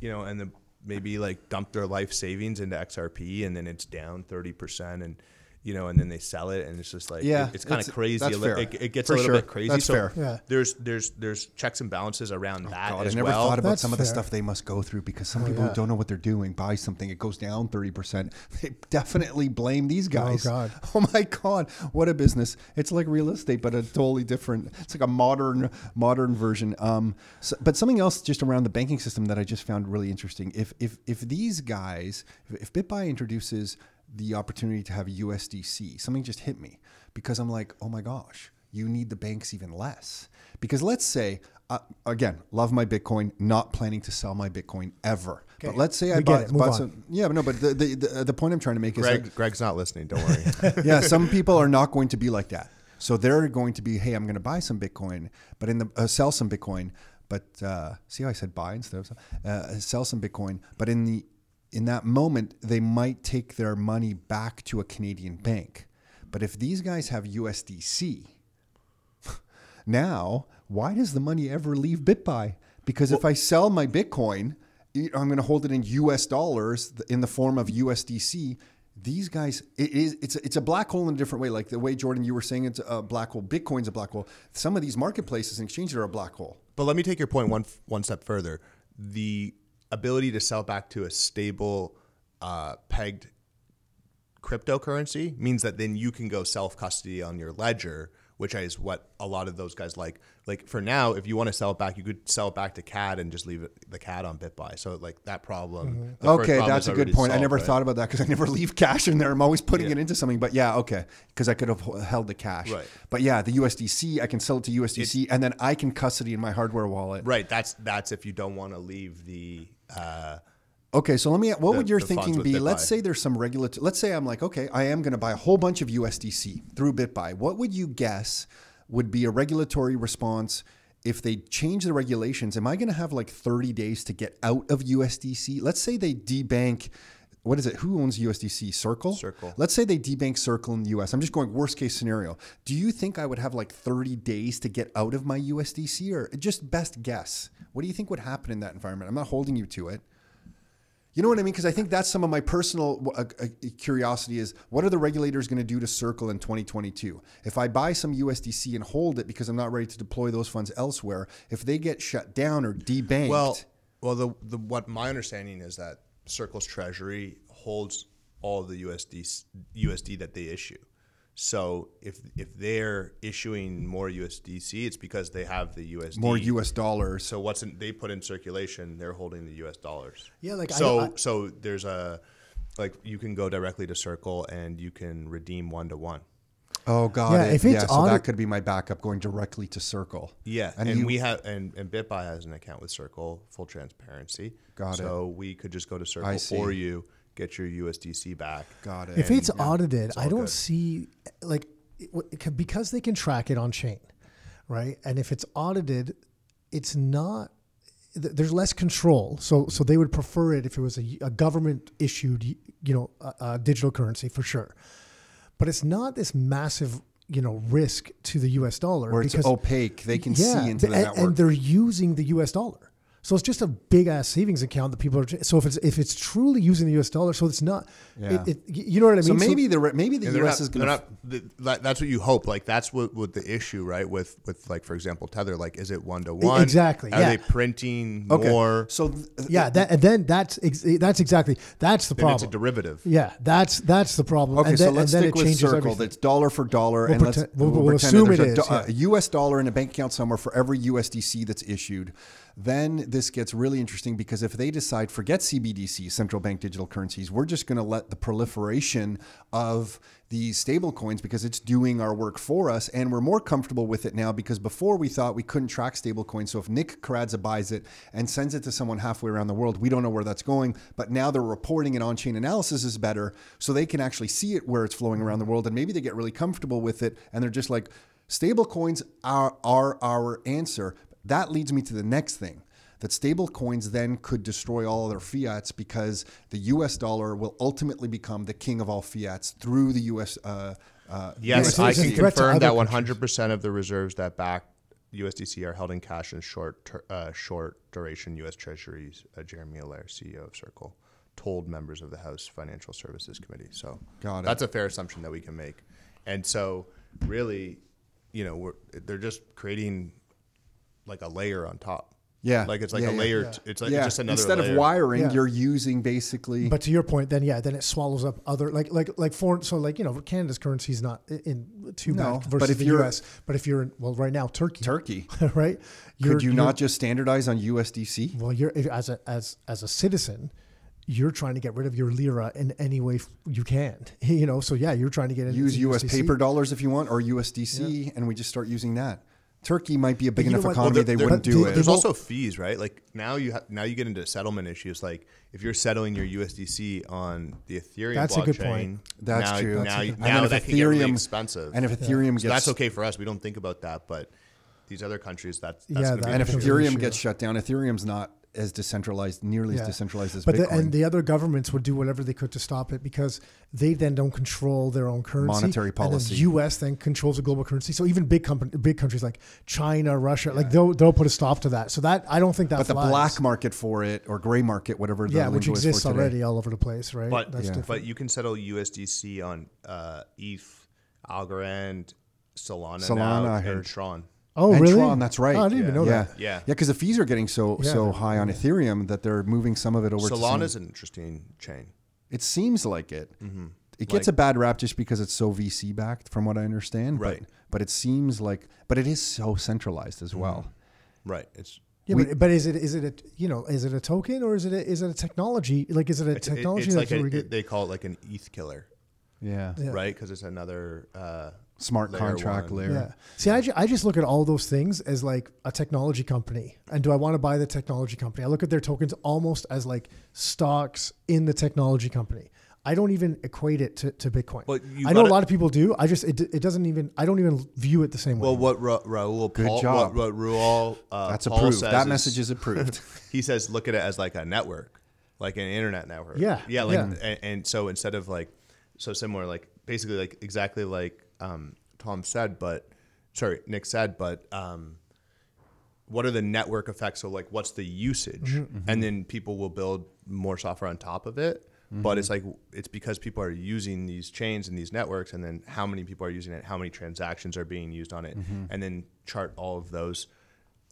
you know, and the, maybe like dump their life savings into XRP, and then it's down thirty percent, and you know, and then they sell it, and it's just like Yeah, it- it's kind of crazy. that's fair. It, it gets For a little sure. bit crazy. That's so fair. Yeah. there's there's there's checks and balances around that God, as I never well. thought about That's some of the stuff they must go through because some Oh, people yeah. don't know what they're doing. Buy something, it goes down 30%. They definitely blame these guys. Oh God. Oh my God. What a business. It's like real estate, but a totally different, it's like a modern, modern version. Um, so, but something else just around the banking system that I just found really interesting. If, if, if these guys, if, if BitBuy introduces the opportunity to have USDC, something just hit me because I'm like, oh my gosh, you need the banks even less. Because let's say, uh, again, love my Bitcoin, not planning to sell my Bitcoin ever. But let's say I We get bought, it. Bought some. Yeah, but no, but the, the, the, the point I'm trying to make is Greg, like, Greg's not listening. Don't worry. yeah, some people are not going to be like that. So they're going to be, hey, I'm going to buy some Bitcoin, but in the uh, sell some Bitcoin, but uh, see how I said buy instead of sell? uh, sell some Bitcoin, but in the in that moment they might take their money back to a Canadian bank. But if these guys have USDC, now why does the money ever leave BitBuy? Because if I sell my Bitcoin, I'm going to hold it in US dollars in the form of USDC. These guys, it is it's a, it's a black hole in a different way. Like the way Jordan you were saying, it's a black hole. Bitcoin's a black hole. Some of these marketplaces and exchanges are a black hole. But let me take your point one one step further. The ability to sell back to a stable, uh, pegged cryptocurrency means that then you can go self custody on your ledger, which is what a lot of those guys like. Like for now, if you want to sell it back, you could sell it back to CAD and just leave it, the CAD on BitBuy. So like that problem. first Okay, problem that's a good point. I never right? thought about that because I never leave cash in there. I'm always putting Yeah. it into something. But yeah, okay, because I could have held the cash. Right. But yeah, the USDC, I can sell it to USDC, and then I can custody in my hardware wallet. Right. That's that's if you don't want to leave the. Uh, Okay, so let me. What the- would your thinking be? Let's say there's some regulatory. Let's say I'm like, okay, I am going to buy a whole bunch of USDC through BitBuy. What would you guess would be a regulatory response if they change the regulations? Am I going to have like 30 days to get out of USDC? Let's say they debank. What is it? Who owns USDC? Circle. Circle. Let's say they debank Circle in the US. I'm just going worst case scenario. Do you think I would have like 30 days to get out of my USDC, or just best guess? What do you think would happen in that environment? I'm not holding you to it. You know what I mean? Because I think that's some of my personal uh, uh, curiosity is what are the regulators going to do to Circle in 2022? If I buy some USDC and hold it because I'm not ready to deploy those funds elsewhere, if they get shut down or debanked, Well, well, the, the what my understanding is that Circle's treasury holds all the USD USD that they issue. So if if they're issuing more USDC, it's because they have the USD more US dollars. So what's in, they put in circulation, they're holding the US dollars. Yeah, like I- so I- so there's a like you can go directly to Circle and you can redeem one to one. Oh, god! Yeah, it. if it's yeah, so audit- that could be my backup going directly to Circle. Yeah, And and, you- we have and, and BitBuy has an account with Circle, full transparency. Got it. so we could just go to I Circle see. for you, get your USDC back. Got it. if And, it's yeah, audited, I don't good. see like it, what- it could- because they can track it on chain, right? And if it's audited, it's not. There's less control, so so they would prefer it if it was a, a government issued, you know, a, a digital currency for sure. But it's not this massive, you know, risk to the U.S. dollar Where it's because opaque, they can see into the and, network. and they're using the U.S. dollar. So it's just a big ass savings account that people are. So if it's if it's truly using the U.S. dollar, so it's not. Yeah. It, it, you know what I mean? so maybe the re- maybe the US not, is going to not that's what you hope. Like that's what, what the issue, right? With with like for example, Tether. Like, is it one to one? exactly, Are yeah. they printing okay. more? So th- Yeah, that and then that's ex- eh, that's exactly that's the Then it's a derivative. yeah, that's that's the problem. Okay, and so then, let's and then stick it with changes Circle. everything. That's dollar for dollar, We'll and let's pretend- we'll- we'll pretend assume that it there's a, is, do- a U.S. dollar in a bank account somewhere for every USDC that's issued. Then this gets really interesting because if they decide forget CBDC, central bank digital currencies, we're just going to let the proliferation of these stable coins because it's doing our work for us and we're more comfortable with it now because before we thought we couldn't track stable coins. So if Nick Karadza buys it and sends it to someone halfway around the world, we don't know where that's going, but now they're reporting it on-chain analysis is better so they can actually see it where it's flowing around the world and maybe they get really comfortable with it and they're just like stable coins are, are our answer. That leads me to the next thing that stable coins then could destroy all other fiats because the US dollar will ultimately become the king of all fiats through the US. Uh, uh, Yes, it's- I can confirm that 100% of the reserves that back USDC are held in cash and short ter- uh, short duration U.S. Treasuries. Uh, Jeremy Allaire, CEO of Circle, told members of the House Financial Services Committee. So Got that's a fair assumption that we can make. And so, really, you know, we're, they're just creating like a layer on top. Yeah, like it's like yeah, a yeah. layer. Yeah. t- It's like yeah, just another layer. instead layer. of wiring, Yeah. you're using basically. But to your point, then yeah, then it swallows up other like like like foreign. So like you know, Canada's currency is not in too No, bad but versus if the you're- U.S. But if you're in, well, right now Turkey, Turkey. right? Could You're- you you're- not just standardize on USDC? Well, you're if- as a as as a citizen, you're trying to get rid of your lira in any way you can. You know, so yeah, you're trying to get into Use US USDC. paper dollars if you want, or USDC, and we just start using that. Turkey might be a big enough what? economy; Well, they wouldn't do they- it. There's also fees, right? Like now you ha- now you get into settlement issues. Like if you're settling your USDC on the Ethereum That's a good point. That's now, true. Now, That's a you- good- now and then if that can get really expensive. and if Ethereum so gets that's okay for us. We don't think about that, but these other countries, that's, that's Yeah, that- be and if Ethereum issue. gets shut down, Ethereum's not as decentralized, nearly as decentralized as But Bitcoin. the, and the other governments would do whatever they could to stop it because they then don't control their own currency. Monetary policy. And then U.S. then controls the global currency. So even big company, big countries like China, Russia, like they'll they'll put a stop to that. So that I don't think that. but the black market for it, or gray market, whatever the yeah, which lingo for exists already all over the place, right? But That's different. but you can settle USDC on uh, ETH, Algorand, Solana, Solana, now, I and heard. Tron. Oh, and really? Tron, that's right. Oh, I didn't even know yeah. that. Yeah. yeah, because the fees are getting so Yeah. so high on Ethereum that they're moving some of it over. to Solana's some, an interesting chain. it seems like it. Mm-hmm. It gets Like- a bad rap just because it's so VC backed, from what I understand. Right. But, but it seems like, but it is so centralized as well. Right. It's Yeah, We- but, but is it is it a you know is it a token or is it a, is it a technology like is it a it's, it- technology it's like a, really it- they call it like an ETH killer, Yeah. Yeah. right? Because it's another uh, Smart Layer contract one. layer. Yeah. See, I, ju- I just look at all those things as like a technology company. And do I want to buy the technology company? I look at their tokens almost as like stocks in the technology company. I don't even equate it to, to Bitcoin. But you I know a lot of people do. I just, it, it doesn't even, I don't even view it the same way. Well, what Ra- Raoul Good Paul, job. What, what Raoul uh, That's Paul approved. says That message is approved. he says look at it as like a network, like an internet network. Yeah, yeah, like yeah. And, and so instead of like so similar, like basically like exactly like um, Tom said, but sorry, Nick said, but um, what are the network effects? So like, what's the usage? Mm-hmm, And then people will build more software on top of it. But it's like it's because people are using these chains and these networks, and then how many people are using it, how many transactions are being used on it, Mm-hmm. and then chart all of those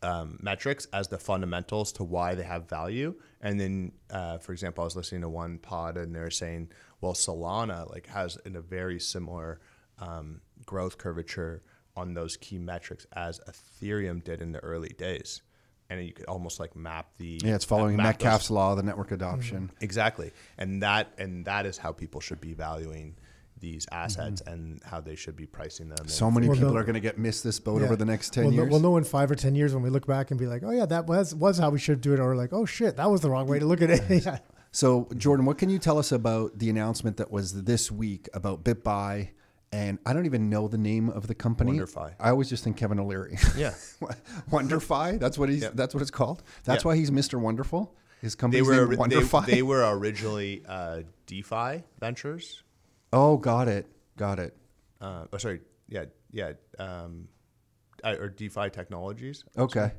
um, metrics as the fundamentals to why they have value. And then, uh, for example, I was listening to one pod, and they were saying, well, Solana like has in a very similar um, growth curvature on those key metrics as Ethereum did in the early days, and you could almost like map the yeah, it's following map those- Metcalfe's law, the network adoption. Exactly, and that and that is how people should be valuing these assets and how they should be pricing them. Mm-hmm. So many Well, people no- are going to get miss this boat Yeah. over the next 10 we'll know- years. we'll know in five or 10 years when we look back and be like, oh, yeah, that was, was how we should do it. Or like, oh, shit, that was the wrong way to look at it. yeah. So, Jordan, what can you tell us about the announcement that was this week about BitBuy? And I don't even know the name of the company. Wonderfi. I always just think Kevin O'Leary. Yeah. Wonderfi. That's what he's. Yeah. That's what it's called. That's Yeah. why he's Mr. Wonderful. His They were ori- they, they were originally uh, DeFi Ventures. oh, got it. Got it. Uh, oh, sorry, yeah, yeah, um, or DeFi Technologies. Okay.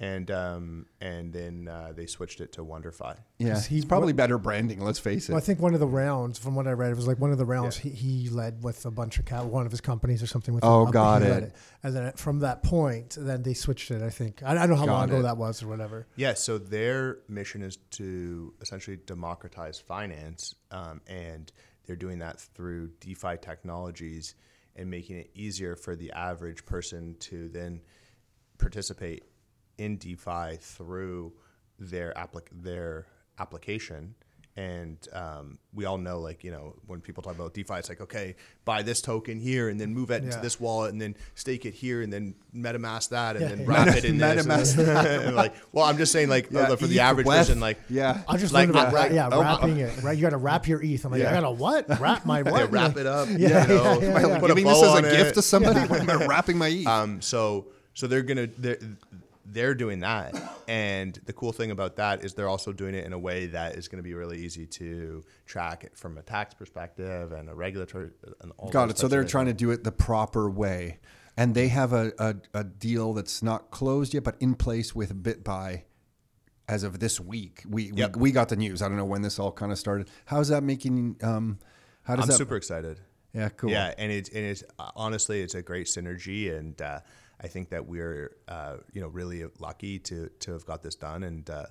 And um, and then uh, they switched it to Wonderfi. Yeah, 'Cause he- he's probably better branding. Let's face it. Well, I think one of the rounds, from what I read, it was like one of the rounds he, he led with a bunch of ca- one of his companies or something. With Oh, him, got he led it. And then from that point, then they switched it. I think I, I don't know how Got long ago that was or whatever. Yeah, so their mission is to essentially democratize finance, um, and they're doing that through DeFi technologies and making it easier for the average person to then participate in DeFi through their applic- their application. And um, we all know, like you know, when people talk about DeFi, it's like, okay, buy this token here, and then move it into Yeah. this wallet, and then stake it here, and then MetaMask that, and Yeah, then yeah. wrap it in this. MetaMask and then- and like, well, I'm just saying, like, Yeah, for the ETH average web. person, like, Yeah. I'm just Like, learned about I- ra- yeah, oh, wrapping it. Right, you got to wrap your ETH. I'm like, Yeah. I got to what? Wrap my what? they wrap it up. Yeah, you know, yeah, yeah, Am I yeah. put a giving this bow as on a it. gift to somebody? Why am I wrapping my ETH? Um, so so they're gonna they're, they're doing that, and the cool thing about that is they're also doing it in a way that is going to be really easy to track it from a tax perspective and a regulatory. And all Got it. So they're trying to do it the proper way. And they have a, a, a deal that's not closed yet, but in place with BitBuy as of this week. We, Yep. we we got the news. I don't know when this all kind of started. How's that making um how does I'm that super excited. Yeah, cool. Yeah, and it's and it's honestly it's a great synergy, and uh, I think that we're uh, you know really lucky to to have got this done, and uh,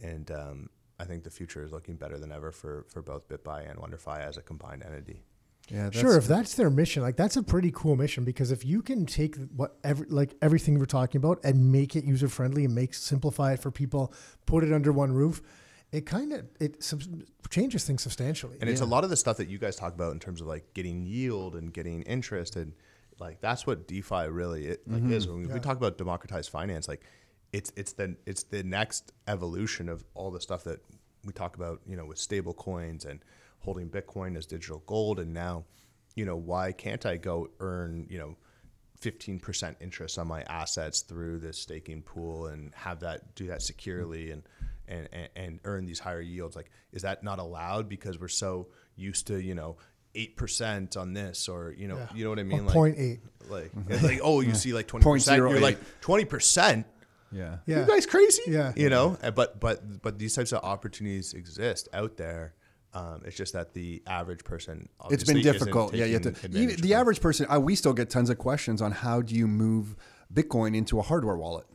and um, I think the future is looking better than ever for for both BitBuy and WonderFi as a combined entity. Yeah, that's, Sure, if that's their mission, like that's a pretty cool mission because if you can take what every like everything we're talking about and make it user friendly and make simplify it for people, put it under one roof, it kind of it sub- changes things substantially. And it's a lot of the stuff that you guys talk about in terms of like getting yield and getting interest and like that's what DeFi really it, like is. Mm-hmm. When we, we talk about democratized finance, like it's it's the it's the next evolution of all the stuff that we talk about, you know, with stable coins and holding Bitcoin as digital gold. And now, you know, why can't I go earn, you know, 15% interest on my assets through this staking pool and have that do that securely and, and, and, and earn these higher yields? Like, is that not allowed because we're so used to, you know, 8% on this or, you know, you know what I mean? Or Like, point eight. like, it's like, oh, you see like 20%. Point you're eight. like 20%. yeah. Yeah. You guys crazy? Yeah. You know, but but but these types of opportunities exist out there. Um, it's just that the average person. It's been difficult. Yeah, you have to. advantage Even, the average person, uh, we still get tons of questions on how do you move Bitcoin into a hardware wallet.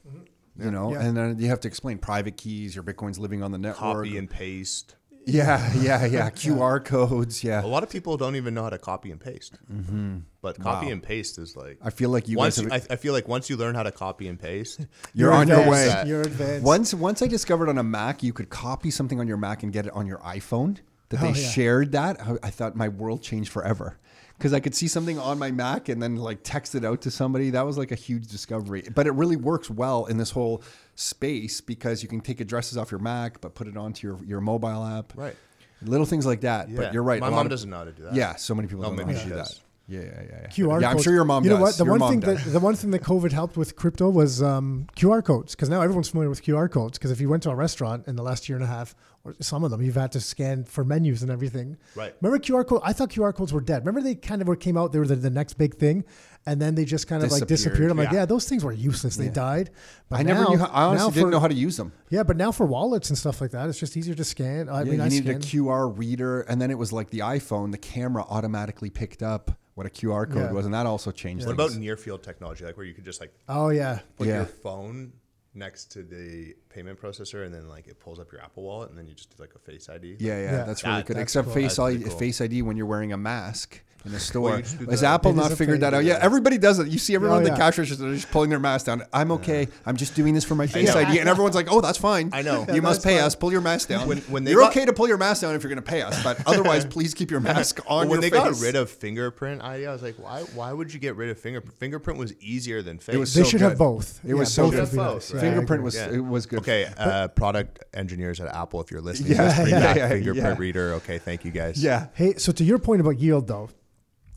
You know, Yeah. and then you have to explain private keys. Your Bitcoin's living on the network. copy and paste. Yeah, yeah, yeah. QR codes. Yeah. A lot of people don't even know how to copy and paste. Mm-hmm. But copy and paste is like. I feel like you once guys you, have- I, I feel like once you learn how to copy and paste, You're, on your advanced. way. You're advanced. Once once I discovered on a Mac you could copy something on your Mac and get it on your iPhone. That they Oh, yeah. shared that, I, I thought my world changed forever. Because I could see something on my Mac and then like text it out to somebody. That was like a huge discovery. But it really works well in this whole space because you can take addresses off your Mac, but put it onto your, your mobile app. Right. Little things like that. Yeah. But you're right. My mom of- doesn't know how to do that. Yeah, so many people No, don't know how to do does. that. Yeah, yeah, yeah. yeah. QR yeah, I'm codes. sure your mom you does. know what? The Your one thing does. that the one thing that COVID helped with crypto was um, QR codes because now everyone's familiar with QR codes. Because if you went to a restaurant in the last year and a half, or some of them, you've had to scan for menus and everything. Right. Remember QR code? I thought QR codes were dead. Remember they kind of came out. They were the, the next big thing, and then they just kind of like Disappeared, disappeared. I'm like, yeah. yeah, those things were useless. They died. But I never knew. How, I honestly now didn't know how to use them. Yeah, but now for wallets and stuff like that, it's just easier to scan. I Yeah, mean, I you needed scanned. a QR reader, and then it was like the iPhone. The camera automatically picked up what a QR code Yeah. was, and that also changed. What things. about near field technology, like where you could just like oh yeah, put Yeah. your phone next to the payment processor, and then like it pulls up your Apple Wallet, and then you just do like a Face ID. Yeah, yeah, Yeah. that's really That- good. that's Except cool. Face That's ID, cool. Face ID when you're wearing a mask in a store. you just do Has the- Apple It not figured that out? Yeah, everybody does it. You see everyone Oh, at the yeah. cash register, they're just pulling their mask down. I'm okay. I'm just doing this for my Face. ID, and everyone's like, "Oh, that's fine. I know. You Yeah, must pay fine. us. Pull your mask down. When- when they you're got- okay to pull your mask down if you're going to pay us, but otherwise, please keep your mask on. Well, when your they face. got rid of fingerprint ID, I was like, why? Why would you get rid of fingerprint? Fingerprint was easier than face. It was they so should good. have both. It was so both good. Both, nice. right? Yeah, I Fingerprint was it was good. Okay, uh, product engineers at Apple, if you're listening, Yeah, just bring yeah, back yeah, fingerprint yeah. reader. Okay, thank you guys. Yeah. Hey, so to your point about yield, though,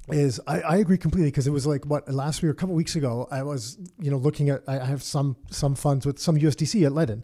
is I, I agree completely because it was like what last week or a couple weeks ago I was you know looking at I I have some some funds with some USDC at Ledn.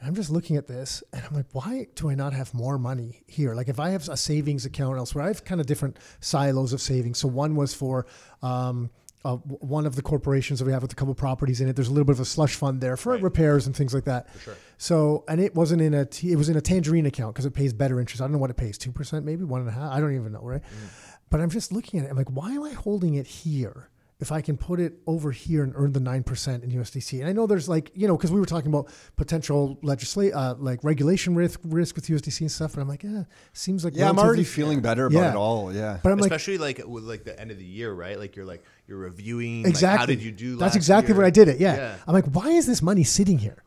And I'm just looking at this and I'm like, why do I not have more money here? Like if I have a savings account elsewhere, I have kind of different silos of savings. So one was for um, uh, one of the corporations that we have with a couple properties in it. There's a little bit of a slush fund there for Right. repairs and things like that. sure. So, and it wasn't in a, t- it was in a tangerine account because it pays better interest. I don't know what it pays, 2%, maybe one and a half. I don't even know. Right. Mm. But I'm just looking at it. I'm like, why am I holding it here? If I can put it over here and earn the nine percent in USDC. And I know there's like you know because we were talking about potential legislate uh, like regulation risk risk with USDC and stuff, and I'm like, yeah, seems like Yeah, I'm already relatively- feeling better about Yeah. it all. Yeah. But I'm like, Especially like with like the end of the year, right? Like you're like you're reviewing. exactly. Like, how did you do? That's exactly year? what I did. It. Yeah. Yeah. I'm like, why is this money sitting here?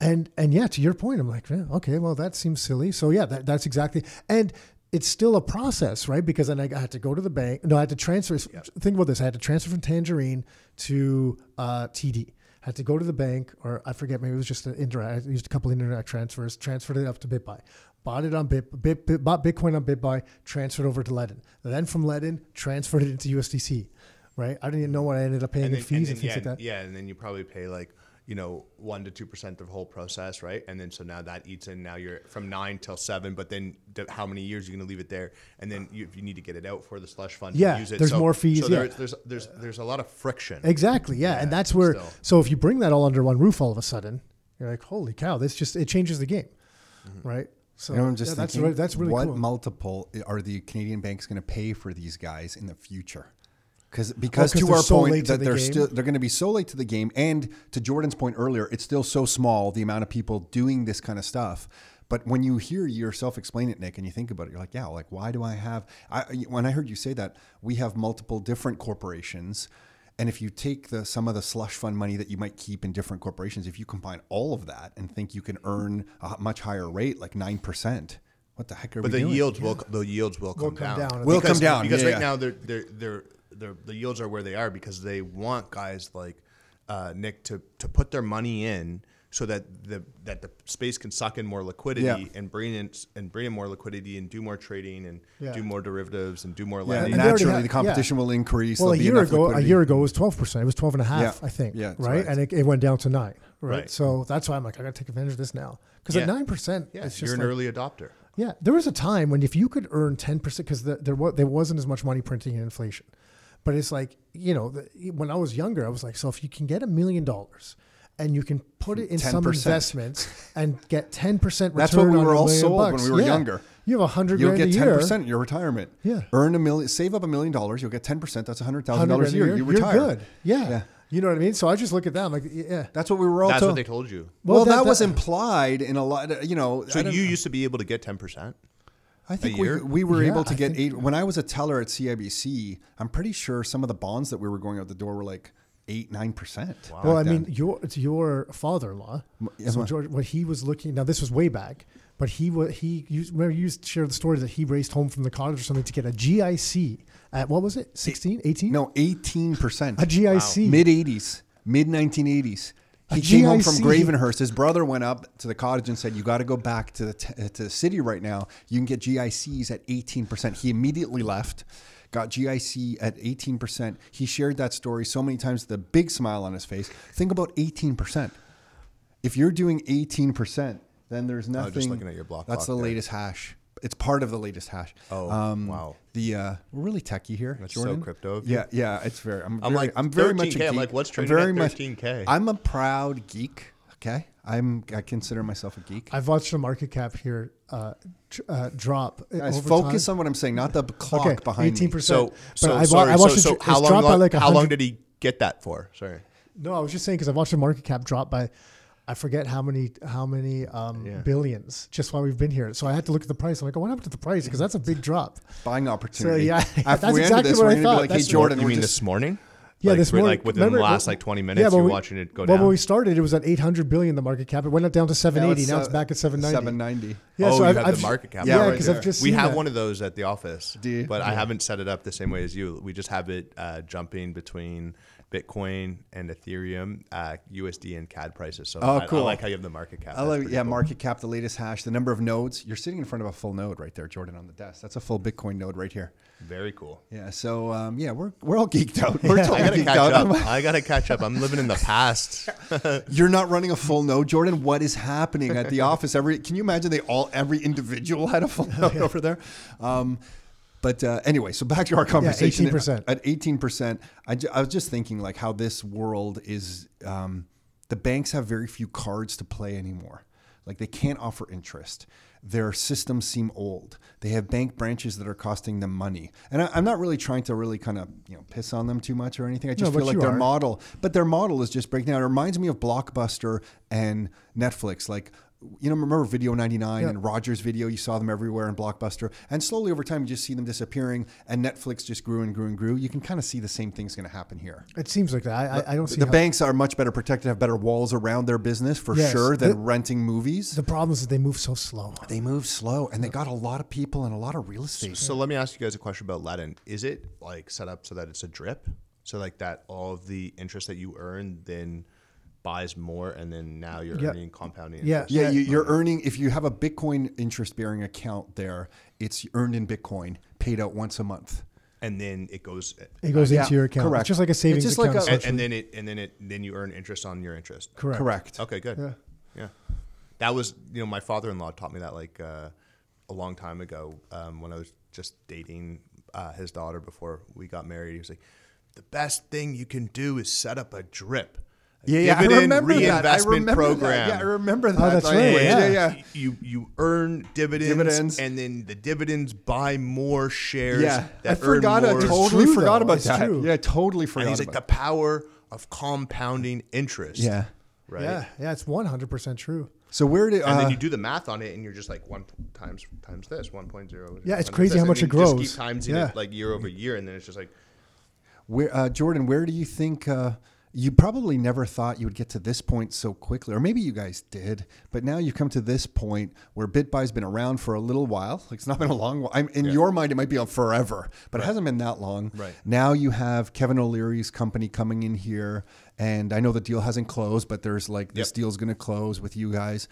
And and yeah, to your point, I'm like, yeah, okay, well, that seems silly. So yeah, that, that's exactly. And it's still a process, right? Because then I had to go to the bank. No, I had to transfer. Think about this. I had to transfer from Tangerine to uh, TD. Had to go to the bank, or I forget, maybe it was just an indirect. I used a couple internet transfers, transferred it up to BitBuy, bought it on Bit, Bit, Bit bought Bitcoin on BitBuy, transferred over to Ledn. Then from Ledn, transferred it into USDC. Right? I didn't even know what I ended up paying in fees and and, things yeah, like that. yeah, and then you probably pay like you know one to two percent of the whole process, right? And then so now that eats in. Now you're from nine till seven, but then the, how many years are you going to leave it there? And then you, if you need to get it out for the slush fund, Yeah, to use it. there's So- more fees, So yeah. there's, there's there's there's a lot of friction. Exactly. Yeah. and that's where, still. so if you bring that all under one roof all of a sudden, you're like, holy cow, this just, it changes the game. Mm-hmm. Right. So You know, I'm just yeah, that's, thinking, re- that's really what cool. multiple are the Canadian banks going to pay for these guys in the future? Because oh, because 'cause to our so point late to that the they're game. still they're going to be so late to the game, and to Jordan's point earlier, it's still so small the amount of people doing this kind of stuff. But when you hear yourself explain it, Nick, and you think about it, you're like, yeah, like why do I have? I when I heard you say that we have multiple different corporations. And if you take the some of the slush fund money that you might keep in different corporations, if you combine all of that and think you can earn a much higher rate, like nine percent, what the heck are But we the doing? yields will the yields will come, Will come down. down. Will Because- come down, because yeah, right yeah. now they're they're they're they're the yields are where they are because they want guys like uh, Nick to to put their money in so that the that the space can suck in more liquidity Yeah. and bring in and bring in more liquidity and do more trading and Yeah. do more derivatives and do more lending. And they already naturally have- the competition yeah. will increase. well, a There'll be year ago, liquidity. a year ago it was 12%. It was 12 and a half, Yeah. I think. Yeah, right. right. And it, it went down to nine. Right. Right. So that's why I'm like, I got to take advantage of this now. Because Yeah. at 9%, yeah, it's just you're an like, early adopter. Yeah, there was a time when if you could earn ten percent, because the, there was there wasn't as much money printing and inflation, but it's like you know the, when I was younger, I was like, so if you can get a million dollars and you can put it in some 10%. investments and get ten percent return, That's what we on were a all million sold when we were yeah. younger. You have a hundred You'll grand get 10% in your retirement. Yeah. Earn a million, save up a million dollars. You'll get ten percent. That's a $100,000 a year. You You're retire. good. Yeah. Yeah. You know what I mean? So I just look at that. I'm like, yeah. That's what we were all That's told. what they told you. well, Well, that, that- was implied in a lot. You know, So I don't- you used to be able to get ten percent. I think we, year? we were Yeah, able to I get think- eight. When I was a teller at CIBC, I'm pretty sure some of the bonds that we were going out the door were like eight, nine percent. Well, I mean, your it's your father-in-law. yeah, so George, what he was looking now, this was way back, but he was he used, remember you used to share the story that he raced home from the cottage or something to get a GIC at what was it, 16, 18? no, eighteen percent. a GIC. mid 80s, mid 1980s. A He came home from Gravenhurst. His brother went up to the cottage and said, "You got to go back to the t- uh, to the city right now. You can get GICs at 18%." He immediately left, got GIC at 18%. He shared that story so many times with a big smile on his face. Think about 18%. If you're doing 18%, then there's nothing. Just looking at your block That's the there. latest hash. It's part of the latest hash. Oh, wow. The uh, we're really techie here. That's so crypto. Yeah, yeah. It's very. I'm. I'm very, like, I'm very much a geek. I'm like, what's I'm trading at very much- 13K? I'm a proud geek. Okay, I'm. I consider myself a geek. I've watched the market cap here uh, tr- uh, drop. Guys, over focus time. on what I'm saying, not the clock okay, behind eighteen me. percent. So, but so I, wa- sorry. I watched so, it, so how it's long? like how long did he get that for? Sorry. No, I was just saying because I watched the market cap drop by, I forget how many how many um, Yeah. billions just while we've been here. So I had to look at the price. I'm like, oh, what happened to the price? Because that's a big drop. Buying opportunity. So, yeah, After that's exactly this, what we're I thought. be like, "Hey, That's what- Jordan, you mean just this morning? Yeah, like, this morning. like within remember- the last like 20 minutes, yeah, you're we- watching it go Well, down. when we started, it was at 800 billion. The market cap. It went up down to 780. now it's uh, back at 790. 790. Yeah, oh, so you I've, have I've, the market cap. Yeah, Yeah, right because. I've just we have that. one of those at the office, Do you? but I haven't set it up the same way as you. We just have it uh, jumping between Bitcoin and Ethereum, uh, USD and CAD prices. So Oh, I, cool. I like how you have the market cap. I That's pretty yeah, cool. market cap, the latest hash, the number of nodes. You're sitting in front of a full node right there, Jordan, on the desk. That's a full Bitcoin node right here. Very cool. Yeah, so um, yeah, we're we're all geeked out. We're I totally gotta geeked catch out. up. I gotta catch up. I'm living in the past. You're not running a full node, Jordan. What is happening at the office? Every can you imagine they all every individual had a full node over there? Um, but uh, anyway, so back to our conversation. Yeah, 18%. At eighteen percent, I, was just thinking like how this world is. Um, the banks have very few cards to play anymore. Like they can't offer interest. their systems seem old. They have bank branches that are costing them money, and I, I'm not really trying to really kind of you know piss on them too much or anything. I just No, feel like their are. model, but their model is just breaking down. It reminds me of Blockbuster and Netflix, like. You know, remember Video 99 Yeah. and Rogers Video? You saw them everywhere in Blockbuster. And slowly over time, you just see them disappearing. And Netflix just grew and grew and grew. You can kind of see the same thing's going to happen here. It seems like that. I, I, I don't see The how- banks are much better protected, have better walls around their business for Yes. sure than The- renting movies. The problem is that they move so slow. they move slow and they got a lot of people and a lot of real estate. So let me ask you guys a question about Aladdin. Is it like set up so that it's a drip? So like that all of the interest that you earn then buys more and then now you're Yeah. earning compounding Yeah. interest? Yeah, you, you're earning, if you have a Bitcoin interest bearing account there, it's earned in Bitcoin, paid out once a month. And then it goes It goes Yeah, into your account. correct. It's just like a It's savings just like account. a- and, and then it and then it then you earn interest on your interest. Correct. Correct. Okay, good. Yeah. Yeah. That was, you know, my father-in-law taught me that like uh, a long time ago um, when I was just dating uh, his daughter before we got married. He was like, "The best thing you can do is set up a drip." A Yeah, yeah, I dividend remember that. I reinvestment remember that. program. Yeah, I remember that. Oh, that's Like, right, yeah, yeah. yeah. You you earn dividends, Dividends. and then the dividends buy more shares. Yeah, that I forgot. Earn I more. totally true, forgot though. about It's that. true. Yeah, totally forgot and he's like about the power of compounding interest. Yeah. right. Yeah, yeah, it's one hundred percent true. So where did and uh, then you do the math on it, and you're just like one times times this, one point zero. Yeah, it's crazy this, how much then it you Just grows. keep timesing Yeah. it like year over year, and then it's just like Where, uh, Jordan, where do you think uh, you probably never thought you would get to this point so quickly, or maybe you guys did, but now you've come to this point where BitBuy's been around for a little while. Like it's not been a long while. I'm, in your mind, it might be on forever, but it hasn't been that long. Right. Now you have Kevin O'Leary's company coming in here, and I know the deal hasn't closed, but there's like this Yep. deal's going to close with you guys.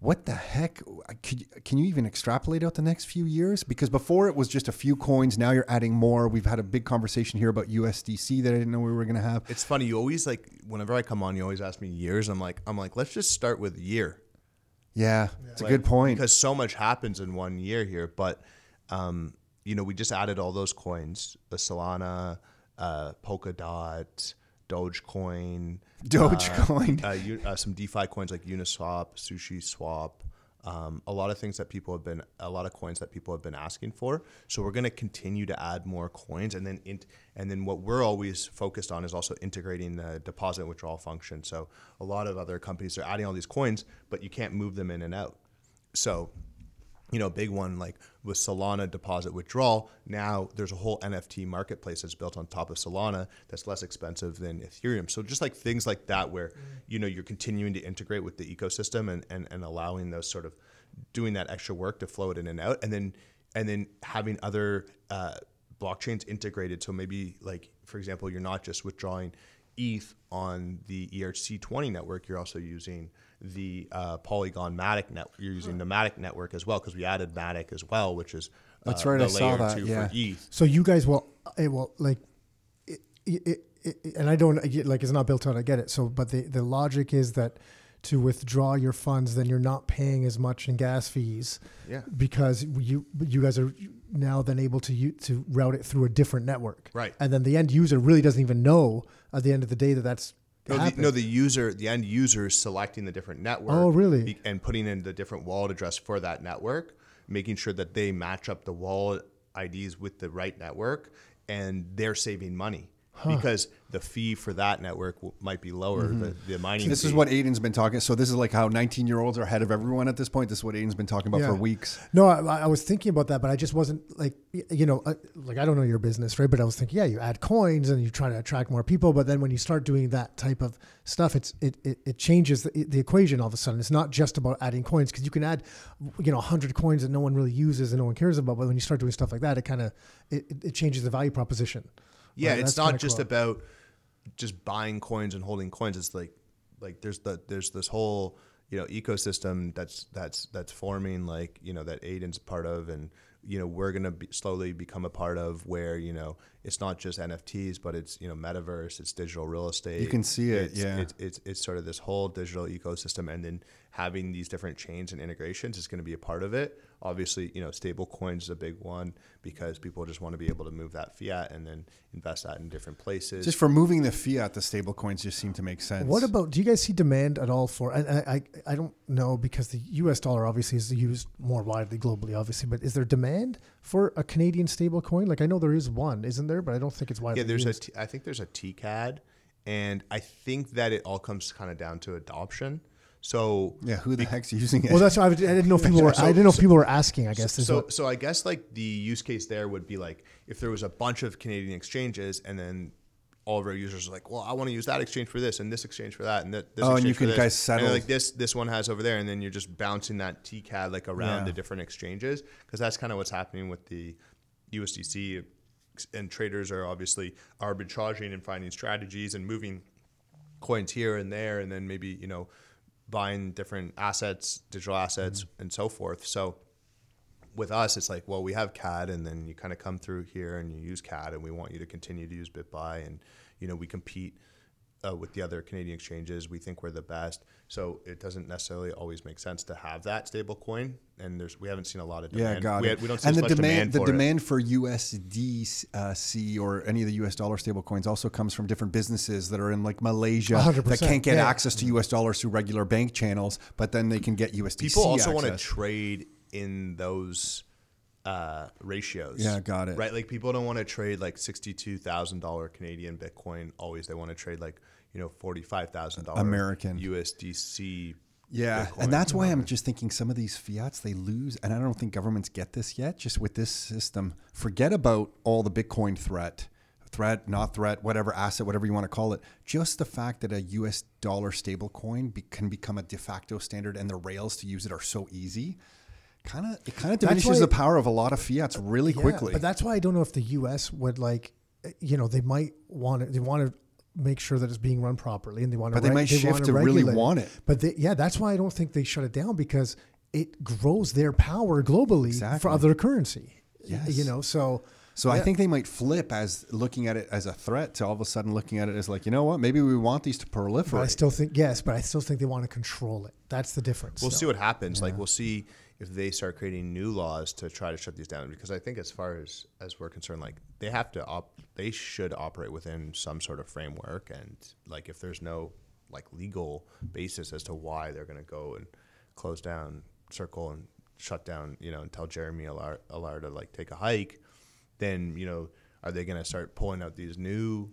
What the heck? Could, can you even extrapolate out the next few years? Because before it was just a few coins. Now you're adding more. We've had a big conversation here about USDC that I didn't know we were going to have. it's funny. You always like whenever I come on, you always ask me years. I'm like I'm like let's just start with year. Yeah, it's a Like, good point. because so much happens in one year here. But um, you know, we just added all those coins: the Solana, uh, Polkadot, Dogecoin, Dogecoin. uh, u- uh, some DeFi coins like Uniswap, Sushi Swap. Um, a lot of things that people have been, a lot of coins that people have been asking for. So we're going to continue to add more coins, and then int- and then what we're always focused on is also integrating the deposit withdrawal function. So a lot of other companies are adding all these coins, but you can't move them in and out. So you know, big one like with Solana deposit withdrawal. Now there's a whole NFT marketplace that's built on top of Solana that's less expensive than Ethereum. So just like things like that, where you know you're continuing to integrate with the ecosystem and and, and allowing those sort of doing that extra work to flow it in and out, and then and then having other uh, blockchains integrated. So maybe like for example, you're not just withdrawing ETH on the E ERC20 network, you're also using the uh, Polygon Matic net. You're using the Matic network as well because we added Matic as well, which is uh, That's right, The I saw that, yeah. So you guys will, it will like, it, it, it, and I don't like it's not built out. I get it. So, but the the logic is that to withdraw your funds, then you're not paying as much in gas fees. Yeah. Because you you guys are now then able to u- to route it through a different network. Right. And then the end user really doesn't even know at the end of the day that that's No the, no, the user, the end user is selecting the different network. Oh, really? And putting in the different wallet address for that network, making sure that they match up the wallet IDs with the right network, and they're saving money because the fee for that network w- might be lower. The, the mining. This is what Aiden's been talking. So this is like how 19 year olds are ahead of everyone at this point. This is what Aiden's been talking about Yeah. for weeks. No, I, I was thinking about that, but I just wasn't like, you know, uh, like I don't know your business, right? But I was thinking, yeah, you add coins and you try to attract more people, but then when you start doing that type of stuff, it's it it, it changes the, the equation all of a sudden. It's not just about adding coins because you can add, you know, hundred coins that no one really uses and no one cares about. But when you start doing stuff like that, it kind of it, it- it changes the value proposition. Yeah, Right, it's not just cool. about just buying coins and holding coins. It's like like there's the there's this whole you know ecosystem that's that's that's forming like you know that Aiden's part of and you know we're gonna be, slowly become a part of where you know it's not just NFTs but it's you know metaverse it's digital real estate You can see it, it's, yeah. it's, it's it's sort of this whole digital ecosystem and then having these different chains and integrations is going to be a part of it obviously, you know, stable coins is a big one because people just want to be able to move that fiat and then invest that in different places. Just for moving the fiat, the stable coins just seem to make sense. What about? Do you guys see demand at all for? And I, I, I don't know because the U.S. dollar obviously is used more widely globally, obviously. But is there demand for a Canadian stable coin? Like I know there is one, isn't there? But I don't think it's widely yeah, there's used. a. T- I think there's a TCAD, and I think that it all comes kind of down to adoption. So Yeah, who the heck's using it? well, that's why I, didn't know if people were. I didn't know if people were asking. I guess is so what, so I guess like the use case there would be like if there was a bunch of Canadian exchanges and then all of our users are like, well, I want to use that exchange for this and this exchange for that and that. This Oh, and exchange you for can this. guys And settle- then, like this this one has over there, and then you're just bouncing that TCAD like around Yeah. the different exchanges because that's kind of what's happening with the USDC. And traders are obviously arbitraging and finding strategies and moving coins here and there, and then maybe you know buying different assets, digital assets, Mm-hmm. and so forth. So with us, it's like, well, we have CAD, and then you kind of come through here and you use CAD, and we want you to continue to use BitBuy, and you know we compete uh, with the other Canadian exchanges. We think we're the best, so it doesn't necessarily always make sense to have that stable coin. And there's we haven't seen a lot of demand. yeah, got we, it. we don't see and as the much demand, demand, the for it. demand for USDC or any of the US dollar stable coins also comes from different businesses that are in like Malaysia that 100%, can't get yeah. access to US dollars through regular bank channels, but then they can get USDC. People also want to trade in those uh, ratios. Yeah, got it. Right, like people don't want to trade like sixty-two thousand dollar Canadian Bitcoin. Always, they want to trade like you know forty-five thousand dollar American. USDC. Yeah, Bitcoin. and that's why I'm just thinking some of these fiats they lose, and I don't think governments get this yet. Just with this system, forget about all the Bitcoin threat, threat, not threat, whatever asset, whatever you want to call it. Just the fact that a U.S. dollar stable coin be, can become a de facto standard, and the rails to use it are so easy. Kind of, it kind of diminishes why- the power of a lot of fiats really Yeah, quickly. But that's why I don't know if the U.S. would like, eh, you know, they might want to. They want to make sure that it's being run properly, and they want to. But they might shift to really want it. But they, yeah, that's why I don't think they shut it down because it grows their power globally Exactly. for other currency. Yes. You know, so. So I think they might flip as looking at it as a threat to all of a sudden looking at it as like, you know what, maybe we want these to proliferate. But I still think yes, but I still think they want to control it. That's the difference. We'll So- see what happens. Like we'll see if they start creating new laws to try to shut these down. Because I think as far as as we're concerned, like they have to op- they should operate within some sort of framework. And like if there's no like legal basis as to why they're going to go and close down Circle and shut down, you know, and tell Jeremy Allaire, Allaire to like take a hike, then you know are they going to start pulling out these new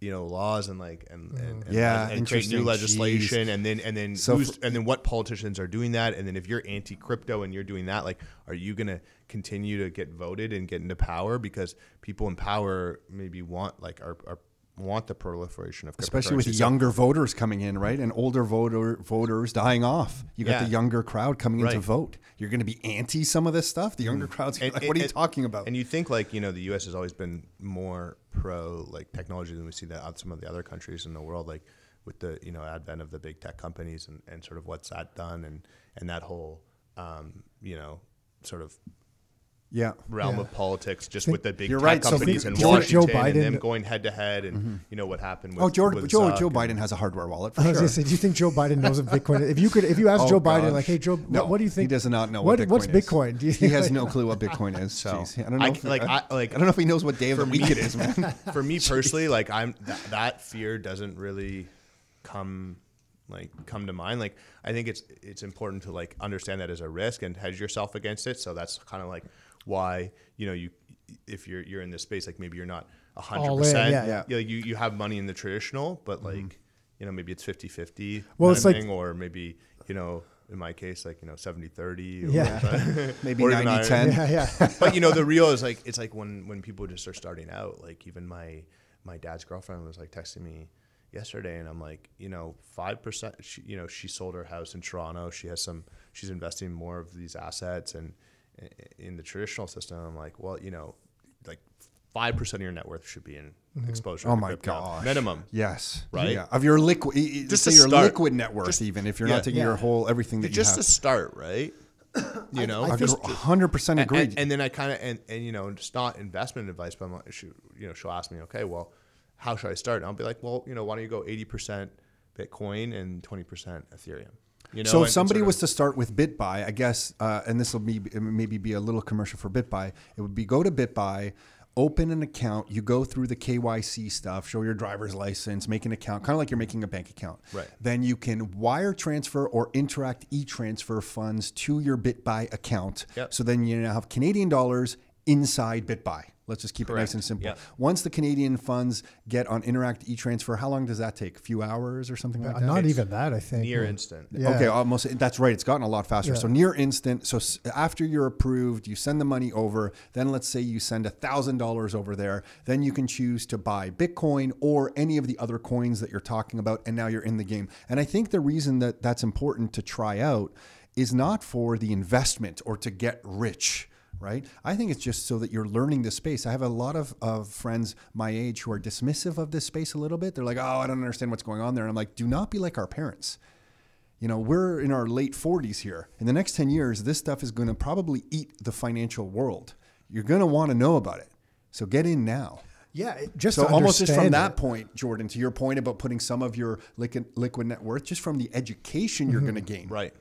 you know laws and like and, and, and Yeah, and create new legislation and then and then So who's, for- and then what politicians are doing that. And then if you're anti-crypto and you're doing that like are you going to continue to get voted and get into power? Because people in power maybe want like are, are want the proliferation of especially with. So- younger voters coming in, right, and older voter voters dying off. You got Yeah. the younger crowd coming in to vote. You're going to be anti some of this stuff. The younger crowd's gonna be And- like, "What are you and- talking about?" And you think like you know the U.S. has always been more pro like technology than we see that out some of the other countries in the world, like with the you know advent of the big tech companies and, and sort of what's that done and and that whole um, you know sort of yeah, realm Yeah. of politics just with the big You're tech right. Companies think in Joe- Joe Washington and them going head to head and mm-hmm. you know what happened oh, with oh, Joe, with Joe, Zuck Joe Biden has a hardware wallet for I was sure. say, do you think Joe Biden knows what Bitcoin is? If you could, if you ask Oh, Joe Biden, like, hey, Joe, No, what, what do you think? he does not know what Bitcoin what's is. Bitcoin? Do you he has like- no clue what Bitcoin is. So, Jeez. I don't know. I- if, like, I, I- like- I don't know if he knows what day of the week it is, man. for me personally, like I'm that, that fear doesn't really come like come to mind. Like I think it's it's important to like understand that as a risk and hedge yourself against it. So that's kind of like why you know you if you're you're in this space, like maybe you're not a hundred All in, percent. yeah, yeah. You, know, you you have money in the traditional, but mm-hmm. like you know maybe it's 50-50 Well, it's like- or maybe you know in my case like you know 70-30 or Yeah. Maybe or even 90 higher. 10. yeah, yeah. but you know the real is like it's like when when people just are starting out like even my my dad's girlfriend was like texting me yesterday and i'm like you know 5% she, you know she sold her house in toronto she has some she's investing more of these assets and in the traditional system i'm like well you know like 5% of your net worth should be in mm-hmm. exposure Oh my crypto. gosh. minimum Yes. Right? Yeah. Of your liquid, Just say your start. liquid net worth, Just- even if you're yeah. not taking Yeah. your whole everything that just you to start right you know I just- 100 percent agree. and, and then I kind of and, and you know it's not investment advice, but I'm like, she, you know she'll ask me, okay, well, how should I start? And I'll be like, well, you know, why don't you go 80% Bitcoin and 20% Ethereum? You know, so if somebody sort of- was to start with BitBuy, I guess, uh, and this will be maybe be a little commercial for BitBuy. It would be go to BitBuy, open an account. You go through the KYC stuff, show your driver's license, make an account, kind of like you're making a bank account. Right. Then you can wire transfer or Interac e-transfer funds to your BitBuy account. Yep. So then you now have Canadian dollars inside BitBuy. Let's just keep it nice and simple. Yep. Once the Canadian funds get on Interac e-transfer, how long does that take? A few hours or something like Uh, that? not It's even that, I think. near man. instant. Yeah. Okay, almost. That's right. It's gotten a lot faster. Yeah. So near instant. So after you're approved, you send the money over. Then let's say you send a thousand dollars over there. Then you can choose to buy Bitcoin or any of the other coins that you're talking about, and now you're in the game. And I think the reason that that's important to try out is not for the investment or to get rich. Right. I think it's just so that you're learning the space. I have a lot of, of friends my age who are dismissive of this space a little bit. They're like, oh, I don't understand what's going on there. And I'm like, do not be like our parents you know, we're in our late 40s here. In the next 10 years, this stuff is going to probably eat the financial world. You're going to want to know about it. So get in now. Yeah, just So to almost just from understand that point, Jordan, to your point about putting some of your liquid, liquid net worth, just from the education you're going to mm-hmm. gain. Right.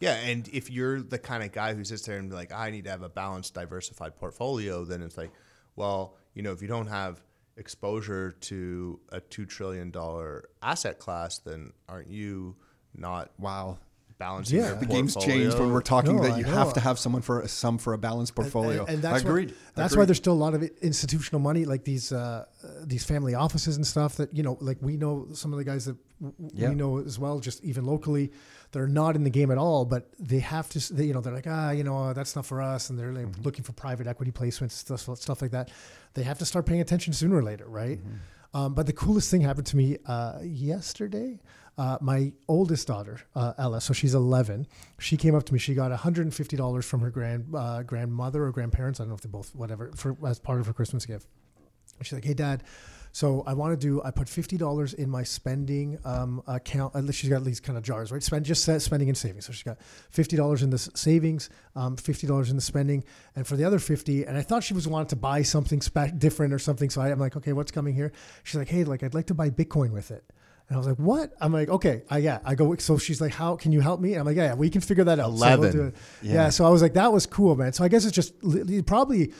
Yeah, and if you're the kind of guy who sits there and be like, I need to have a balanced, diversified portfolio, then it's like, well, you know, if you don't have exposure to a two trillion dollar asset class, then aren't you not Wow. balancing Yeah. your The game's changed when we're talking No, that you have to have someone for some for a balanced portfolio. And, and that's Agreed. Why, that's why there's still a lot of institutional money, like these uh, uh, these family offices and stuff. That you know, like we know some of the guys that w- w- Yeah. we know as well, just even locally, they're not in the game at all, but they have to. They, you know, they're like, ah, you know, that's not for us, and they're like Mm-hmm. looking for private equity placements, stuff, stuff like that. They have to start paying attention sooner or later, right? Mm-hmm. Um, but the coolest thing happened to me uh, yesterday. Uh, my oldest daughter, uh, Ella, so she's 11. She came up to me. She got $150 from her grand uh, grandmother or grandparents. I don't know if they both, whatever, for as part of her Christmas gift. She's like, "Hey, Dad, so I want to do. I put fifty dollars in my spending um, account. At least she's got these kind of jars, right? Spend just spending and savings. So she's got fifty dollars in the savings, um, fifty dollars in the spending, and for the other fifty, and I thought she was wanting to buy something spe- different or something. So I, I'm like, okay, what's coming here? She's like, hey, like I'd like to buy Bitcoin with it. And I was like, what? I'm like, okay, I, yeah. I go, so she's like, how can you help me? And I'm like, yeah, yeah, we can figure that out. So we'll 11. do it. Yeah. Yeah. So I was like, that was cool, man. So I guess it's just probably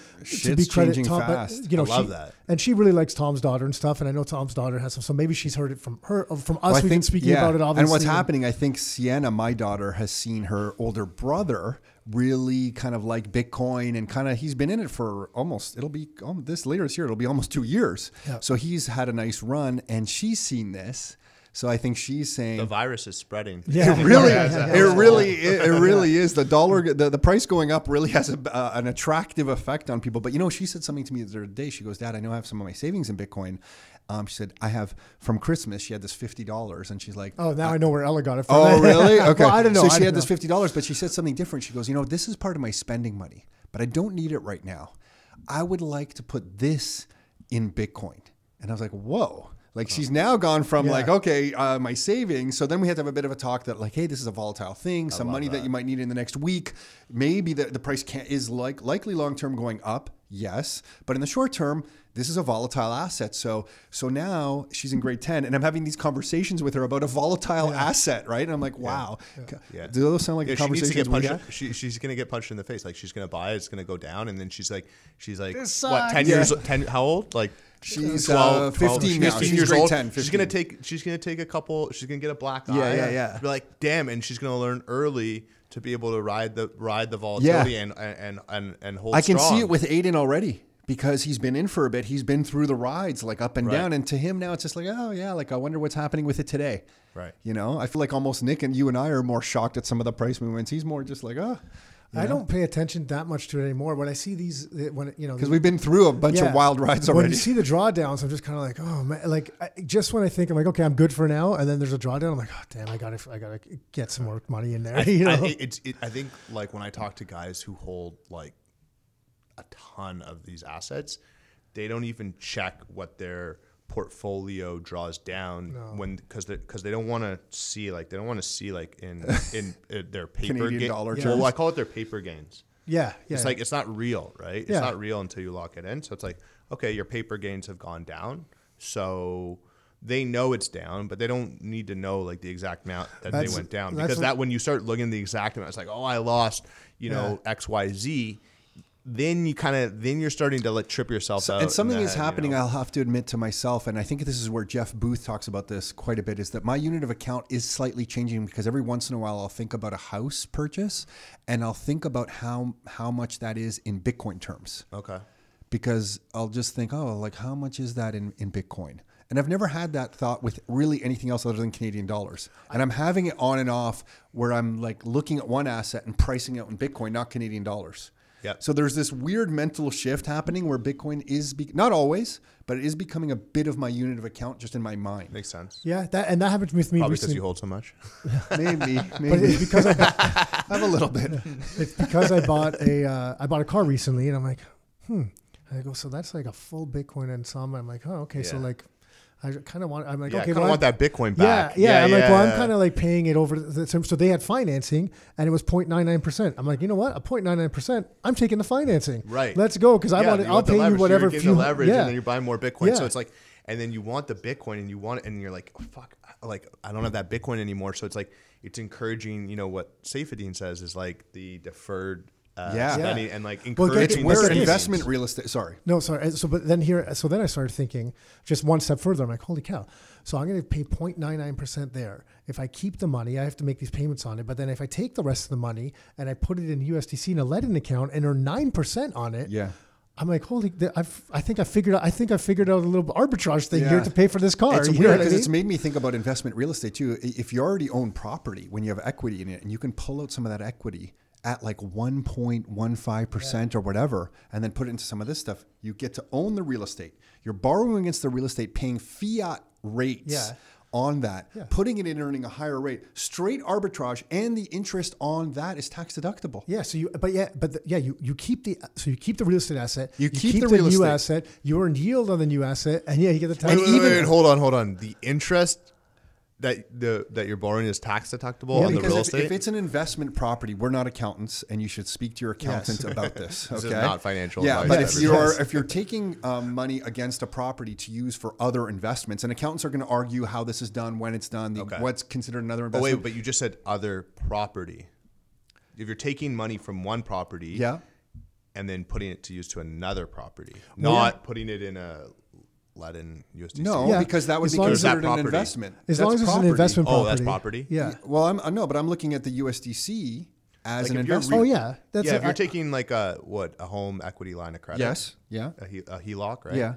to be credit changing Tom, but, you know, I love she- that. and she really likes Tom's daughter and stuff. And I know Tom's daughter has some, so maybe she's heard it from her, from us. Well, We've been speaking about it, obviously. And what's happening, I think Sienna, my daughter, has seen her older brother really kind of like Bitcoin and kind of he's been in it for almost it'll be um, this later this year it'll be almost two years. Yeah. So he's had a nice run and she's seen this. So I think she's saying The virus is spreading. Yeah. it really, Yeah, yeah, it really, it, it really is. The dollar, the, the price going up really has a, uh, an attractive effect on people. But you know, she said something to me the other day. She goes, "Dad, I know I have some of my savings in Bitcoin." Um, she said, "I have from Christmas. She had this fifty dollars, and she's like, Oh, now I know where Ella got it from. Oh, really? Okay. well, I don't know. So I she don't had this fifty dollars, but she said something different. She goes, you know, this is part of my spending money, but I don't need it right now. I would like to put this in Bitcoin. And I was like, whoa. Like she's now gone from Yeah. like, okay, uh, my savings. So then we had to have a bit of a talk that like, hey, this is a volatile thing. Some money that. you might need in the next week. Maybe the, the price can is like likely long term going up. Yes, but in the short term, this is a volatile asset. So so now she's in grade ten, and I'm having these conversations with her about a volatile asset, right? And I'm like, wow, Yeah. do those sound like Yeah, the she to conversations get we punched. She, she's gonna get punched in the face. Like she's gonna buy it. It's gonna go down, and then she's like, she's like, This what? sucks. Ten Yeah. years? Ten? How old? Like She's, uh, 15 now. She's grade 10, She's gonna take. She's gonna take a couple. She's gonna get a black eye. Yeah, yeah, yeah. Be like, damn, and she's gonna learn early to be able to ride the ride the volatility and and and and hold. I can see it with Aiden already because he's been in for a bit. He's been through the rides, like up and Right. down, and to him now it's just like, oh yeah, like I wonder what's happening with it today. Right. You know, I feel like almost Nick and you and I are more shocked at some of the price movements. He's more just like, oh, I don't pay attention that much to it anymore. When I see these, uh, when you know, because we've been through a bunch Yeah. of wild rides already. When you see the drawdowns, I'm just kind of like, oh man, like I, just when I think I'm like, okay, I'm good for now, and then there's a drawdown, I'm like, oh damn, I gotta, I gotta get some more money in there. I, you know, I, it's, it, I think like when I talk to guys who hold like a ton of these assets, they don't even check what their portfolio draws down when because they because they don't want to see like they don't want to see like in in uh, their paper Canadian ga- dollar Well. I call it their paper gains. yeah, yeah. It's like it's not real, right? It's Yeah. not real until you lock it in. So it's like, okay, your paper gains have gone down. So they know it's down, but they don't need to know like the exact amount that That's- they went down because that when you start looking at the exact amount, it's like, oh, I lost, you know, X, Y, Z. Then you kind of then you're starting to like trip yourself out. and something the is head, you happening know? i'll have to admit to myself and i think this is where jeff booth talks about this quite a bit is that my unit of account is slightly changing because every once in a while i'll think about a house purchase and i'll think about how how much that is in bitcoin terms Okay. because i'll just think oh like how much is that in, in bitcoin and i've never had that thought with really anything else other than canadian dollars and i'm having it on and off where i'm like looking at one asset and pricing it in bitcoin not canadian dollars Yeah. so there's this weird mental shift happening where Bitcoin is be- not always, but it is becoming a bit of my unit of account just in my mind. Makes sense. Yeah, that and that happened with me Probably because recently. you hold so much. Maybe, but maybe it's because I bought, I have a little bit. it's because I bought a uh, I bought a car recently, and I'm like, hmm. And I go, so that's like a full Bitcoin and some. I'm like, oh, okay. So like, I kind of want. I'm like, yeah, okay, I well, want that Bitcoin Yeah, back. yeah. I'm like, well, I'm kind of like paying it over. The, so so they had financing, and it was 0.99 percent. I'm like, you know what? A 0.99 percent. I'm taking the financing. Right. Let's go because I want. you I'll pay you leverage, so whatever You're few. the leverage, yeah. and then you're buying more Bitcoin. So it's like, and then you want the Bitcoin, and you want it, and you're like, oh, fuck, like I don't have that Bitcoin anymore. So it's like it's encouraging. You know what Saifedean says is like the deferred. Uh, Yeah. spending Yeah. and like Well, encouraging. get- It's where get investment real estate. Sorry. No, sorry. So, but then here, so then I started thinking just one step further. I'm like, holy cow. So I'm going to pay 0.99% there. If I keep the money, I have to make these payments on it. But then if I take the rest of the money and I put it in USDC in a Ledn account and earn 9% on it, Yeah. I'm like, holy, I've, I think I figured out, I think I figured out a little arbitrage thing Yeah. here to pay for this car. It's You weird what I because it's made me think about investment real estate too. If you already own property, when you have equity in it, and you can pull out some of that equity at like 1.15% or whatever, and then put it into some of this stuff, you get to own the real estate. You're borrowing against the real estate, paying fiat rates. Yeah. On that, Yeah. putting it in, earning a higher rate, straight arbitrage, and the interest on that is tax deductible. Yeah. So you, but yeah, but the, yeah, you, you keep the, so you keep the real estate asset. You keep the real new estate. asset. You earn yield on the new asset, and yeah, you get the tax. Wait, even wait, wait, hold on, hold on. The interest that the that you're borrowing is tax deductible Yeah, on the real if, estate. if it's an investment property, we're not accountants, and you should speak to your accountant about this. This Okay, is not financial Yeah, but if you're if you're taking um, money against a property to use for other investments, and accountants are going to argue how this is done, when it's done, the, Okay. what's considered another oh investment. wait, but you just said other property. If you're taking money from one property, yeah, and then putting it to use to another property, not putting it in a Ledn USDC. no, Yeah, because that would as be long as- Is that considered an property? investment. As That's long as it's an property. investment Oh, property. that's property? Yeah. Well, I'm uh, no, but I'm looking at the USDC as Like an if you're investment. Oh yeah. That's yeah, a- if you're I- taking like a what a home equity line of credit, Yes. Yeah. a, he, a HELOC, right? Yeah.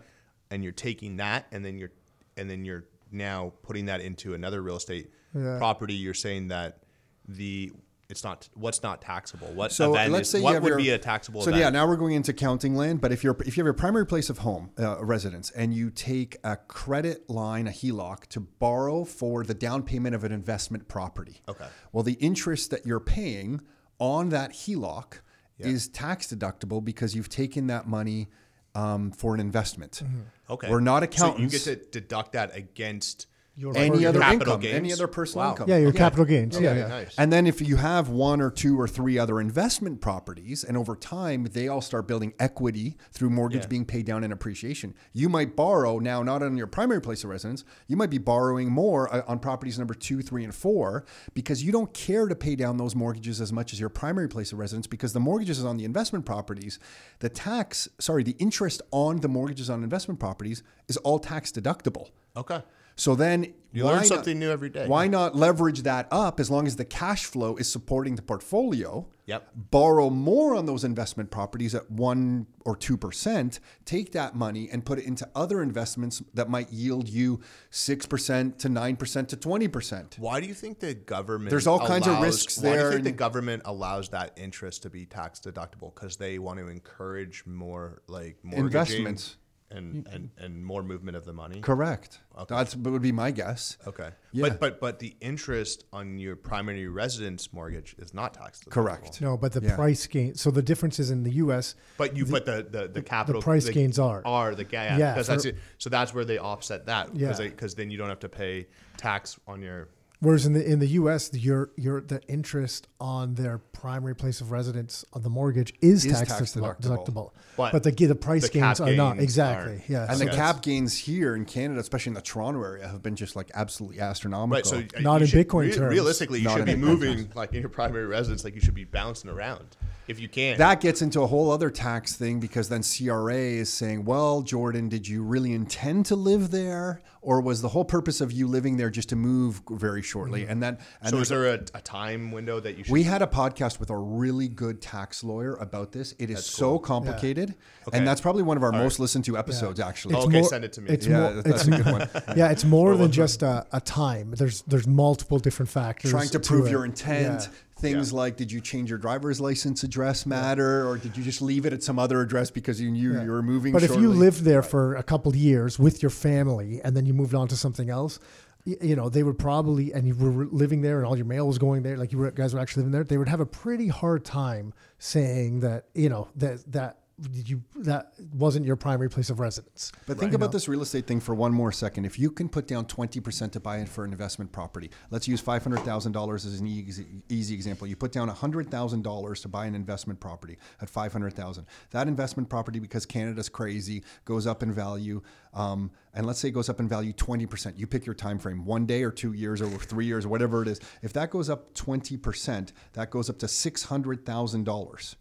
and you're taking that, and then you're and then you're now putting that into another real estate Yeah. property. You're saying that the it's not what's not taxable. What So event let's is, say you what would your, be a taxable So event? yeah, now we're going into counting land. But if you're if you have your primary place of home uh, residence and you take a credit line, a HELOC, to borrow for the down payment of an investment property. Okay. Well, the interest that you're paying on that HELOC is tax deductible because you've taken that money um, for an investment. okay, We're not So accountants. you get to deduct that against Your any Your other capital income, gains? any other personal Wow. income. Yeah, your capital gains. Okay, Yeah, yeah. nice. And then if you have one or two or three other investment properties, and over time they all start building equity through mortgage Yeah. being paid down and appreciation, you might borrow now not on your primary place of residence. You might be borrowing more uh, on properties number two, three, and four because you don't care to pay down those mortgages as much as your primary place of residence because the mortgages on the investment properties. The tax, sorry, the interest on the mortgages on investment properties is all tax deductible. okay. So then You learn not- something new every day. Why not leverage that up as long as the cash flow is supporting the portfolio? Yep. Borrow more on those investment properties at one or two percent. Take that money and put it into other investments that might yield you six percent to nine percent to twenty percent. Why do you think the government? There's all kinds of allows- risks Why do there you think the government allows that interest to be tax deductible? Because they want to encourage more like mortgaging Investments. And, mm-hmm. and and more movement of the money. Correct. That's that would be my guess. Okay, Yeah. but but but the interest on your primary residence mortgage is not tax deductible. Correct. No, but the Yeah. price gain. So the difference is in the U.S. But you, but the the, the capital the price gains are. are the yeah, Yeah, because that's it. So that's where they offset that Yeah. because because then you don't have to pay tax on your Whereas in the in the U.S., the, your your the interest on their primary place of residence on the mortgage is, Is tax, tax deductible, deductible. but, But the the price the cap gains are not gains exactly. aren't. Yeah, And so the cap gains here in Canada, especially in the Toronto area, have been just like absolutely astronomical. Right. So uh, Not you in should- Bitcoin terms. Realistically, you should be Bitcoin moving like in your primary residence. Like you should be bouncing around if you can. that gets into a whole other tax thing because then CRA is saying, well, Jordan, did you really intend to live there? Or was the whole purpose of you living there just to move very shortly? Mm-hmm. And then, and so there's is there a, a time window that you should? We had a podcast with a really good tax lawyer about this. It is so complicated, Okay. and that's probably one of our most listened to episodes. Actually, oh, It's okay, send it to me. It's yeah, more, that's it's, a good one. yeah, it's more than just a, a time. There's there's multiple different factors. Trying to prove it. your intent. Yeah. Things Yeah. like, did you change your driver's license address matter, or did you just leave it at some other address because you knew you were moving? But if you lived there for a couple of years with your family and then you moved on to something else, you know, they would probably, and you were living there and all your mail was going there, like you were, guys were actually living there, they would have a pretty hard time saying that, you know, that, that you, that wasn't your primary place of residence. But think about this real estate thing for one more second. If you can put down 20% to buy it for an investment property, let's use $500,000 as an easy, easy example. You put down $100,000 to buy an investment property at 500,000. That investment property, because Canada's crazy, goes up in value. Um, and let's say it goes up in value 20%. You pick your time frame, one day or two years or three years or whatever it is. If that goes up 20%, that goes up to $600,000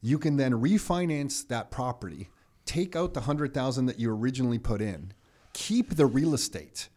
you can then refinance that property, take out the hundred thousand that you originally put in, keep the real estate.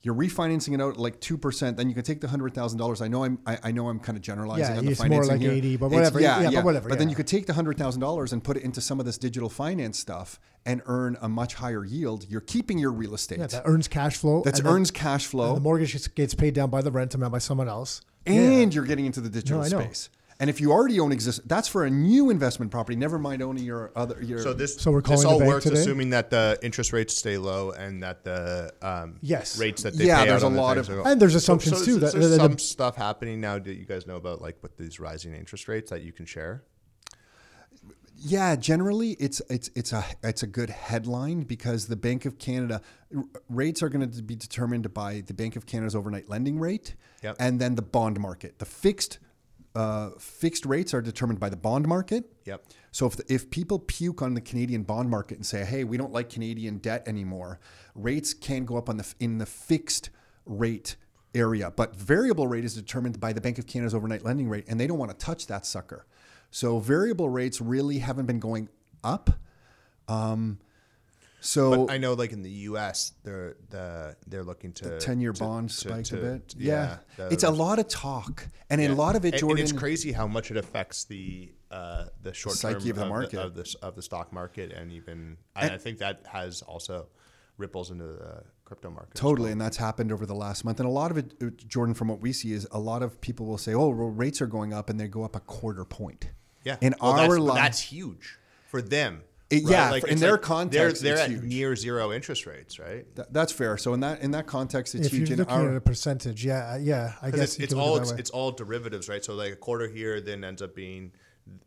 You're refinancing it out like two percent. Then you can take the hundred thousand dollars. I know I'm I, I know I'm kind of generalizing Yeah, on the it's more financing like here. 80, but whatever. Yeah, but whatever, But then you could take the hundred thousand dollars and put it into some of this digital finance stuff and earn a much higher yield. You're keeping your real estate. Yeah, that earns cash flow. that earns cash flow. the mortgage gets- paid down by the rent amount by someone else. and you're getting into the digital No, space. And if you already own exist, that's for a new investment property. Never mind owning your other. Your So this So we're calling the all works today? assuming that the interest rates stay low and that the um, Yes. rates that they Yeah, pay there's out a on the lot of- are- And there's assumptions, too, Is, that- there that the- some stuff happening now that you guys know about, like with these rising interest rates that you can share. Yeah, generally it's it's it's a it's a good headline because the Bank of Canada r- rates are going to be determined by the Bank of Canada's overnight lending rate Yep. and then the bond market. The fixed uh, fixed rates are determined by the bond market. Yep. So if the, if people puke on the Canadian bond market and say, "Hey, we don't like Canadian debt anymore," rates can go up on the in the fixed rate area, but variable rate is determined by the Bank of Canada's overnight lending rate, and they don't want to touch that sucker. So variable rates really haven't been going up. Um, so But I know, like in the U.S., they're the they're looking to the ten-year bond spiked to- a bit. Yeah, Yeah, it's a lot of talk, and in a lot of it, Jordan. And it's crazy how much it affects the uh, the short Psyche term of the market. of the, of the stock market, and even I, I think that has also ripples into the crypto market. Totally, well. and that's happened over the last month. And a lot of it, uh, Jordan, from what we see, is a lot of people will say, "Oh, well, rates are going up," and they go up a quarter point. Yeah. In Well, our that's, life, that's huge for them. It- yeah, for- in their like context, they're, they're it's at huge. near zero interest rates, right? Th- that's fair. So in that in that context, it's If huge. you're In looking our, at a percentage, yeah, yeah, I Because guess it's, it's all it it's, it's all derivatives, right? So like a quarter here then ends up being,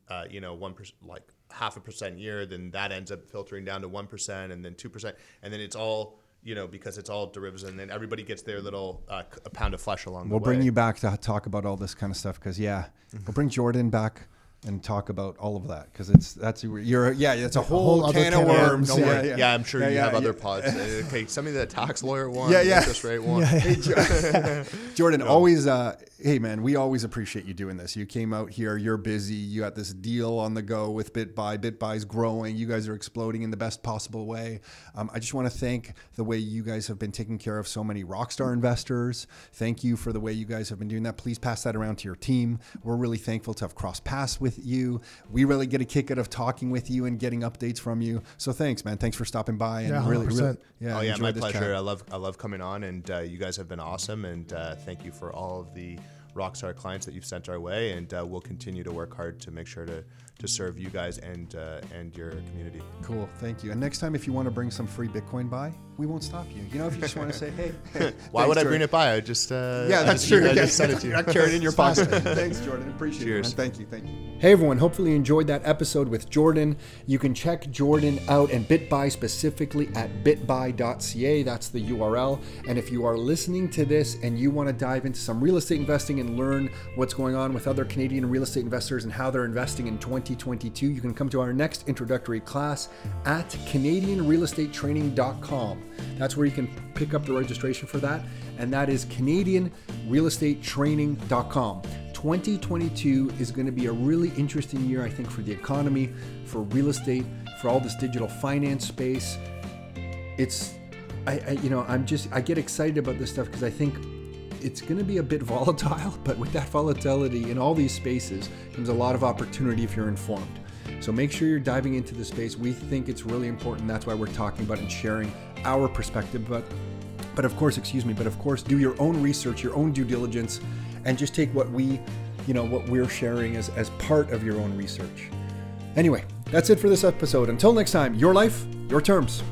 uh, you know, one percent, like half a percent year, then that ends up filtering down to one percent, and then two percent, and then it's all you know because it's all derivatives, and then everybody gets their little uh, pound of flesh along we'll the way. We'll bring you back to talk about all this kind of stuff because yeah, Mm-hmm. we'll bring Jordan back and talk about all of that because it's that's you're yeah it's a whole, whole can, of worms. Don't yeah, worry. yeah. Yeah, I'm sure Yeah, you have other pods. Okay, send me the tax lawyer one, Yeah, yeah. interest rate one. Jordan, always, uh, hey man, we always appreciate you doing this. You came out here, you're busy, you got this deal on the go with BitBuy. BitBuy's growing, you guys are exploding in the best possible way. Um, I just want to thank the way you guys have been taking care of so many rockstar investors. Thank you for the way you guys have been doing that. Please pass that around to your team. We're really thankful to have crossed paths with you. We really get a kick out of talking with you and getting updates from you. So thanks, man. Thanks for stopping by and Yeah, really, really, 100%. yeah, oh yeah, my this pleasure. chat. I love I love coming on, and uh, you guys have been awesome. And uh, thank you for all of the Rockstar clients that you've sent our way, and uh, we'll continue to work hard to make sure to to serve you guys and uh, and your community. Cool. Thank you. And next time, if you want to bring some free Bitcoin by, we won't stop you. You know, if you just want to say, hey, Why would I bring it by? I just uh, Yeah, I that's just- true. I Yeah, just sent it to you. Not carry it in your pocket. Thanks, Jordan. Appreciate Cheers. it. Man. Thank you. Thank you. Hey, everyone. Hopefully, you enjoyed that episode with Jordan. You can check Jordan out and BitBuy specifically at bitbuy.ca. That's the URL. And if you are listening to this and you want to dive into some real estate investing and learn what's going on with other Canadian real estate investors and how they're investing in 2022, you can come to our next introductory class at CanadianRealEstateTraining.com. That's where you can pick up the registration for that. And that is CanadianRealEstateTraining.com. 2022 is going to be a really interesting year, I think, for the economy, for real estate, for all this digital finance space. It's, I, I you know, I'm just, I get excited about this stuff because I think it's going to be a bit volatile, but with that volatility in all these spaces comes a lot of opportunity if you're informed. So make sure you're diving into the space. We think it's really important. That's why we're talking about and sharing our perspective. But but of course, excuse me, but of course, do your own research, your own due diligence, and just take what we, you know, what we're sharing as, as part of your own research. Anyway, that's it for this episode. Until next time, your life, your terms.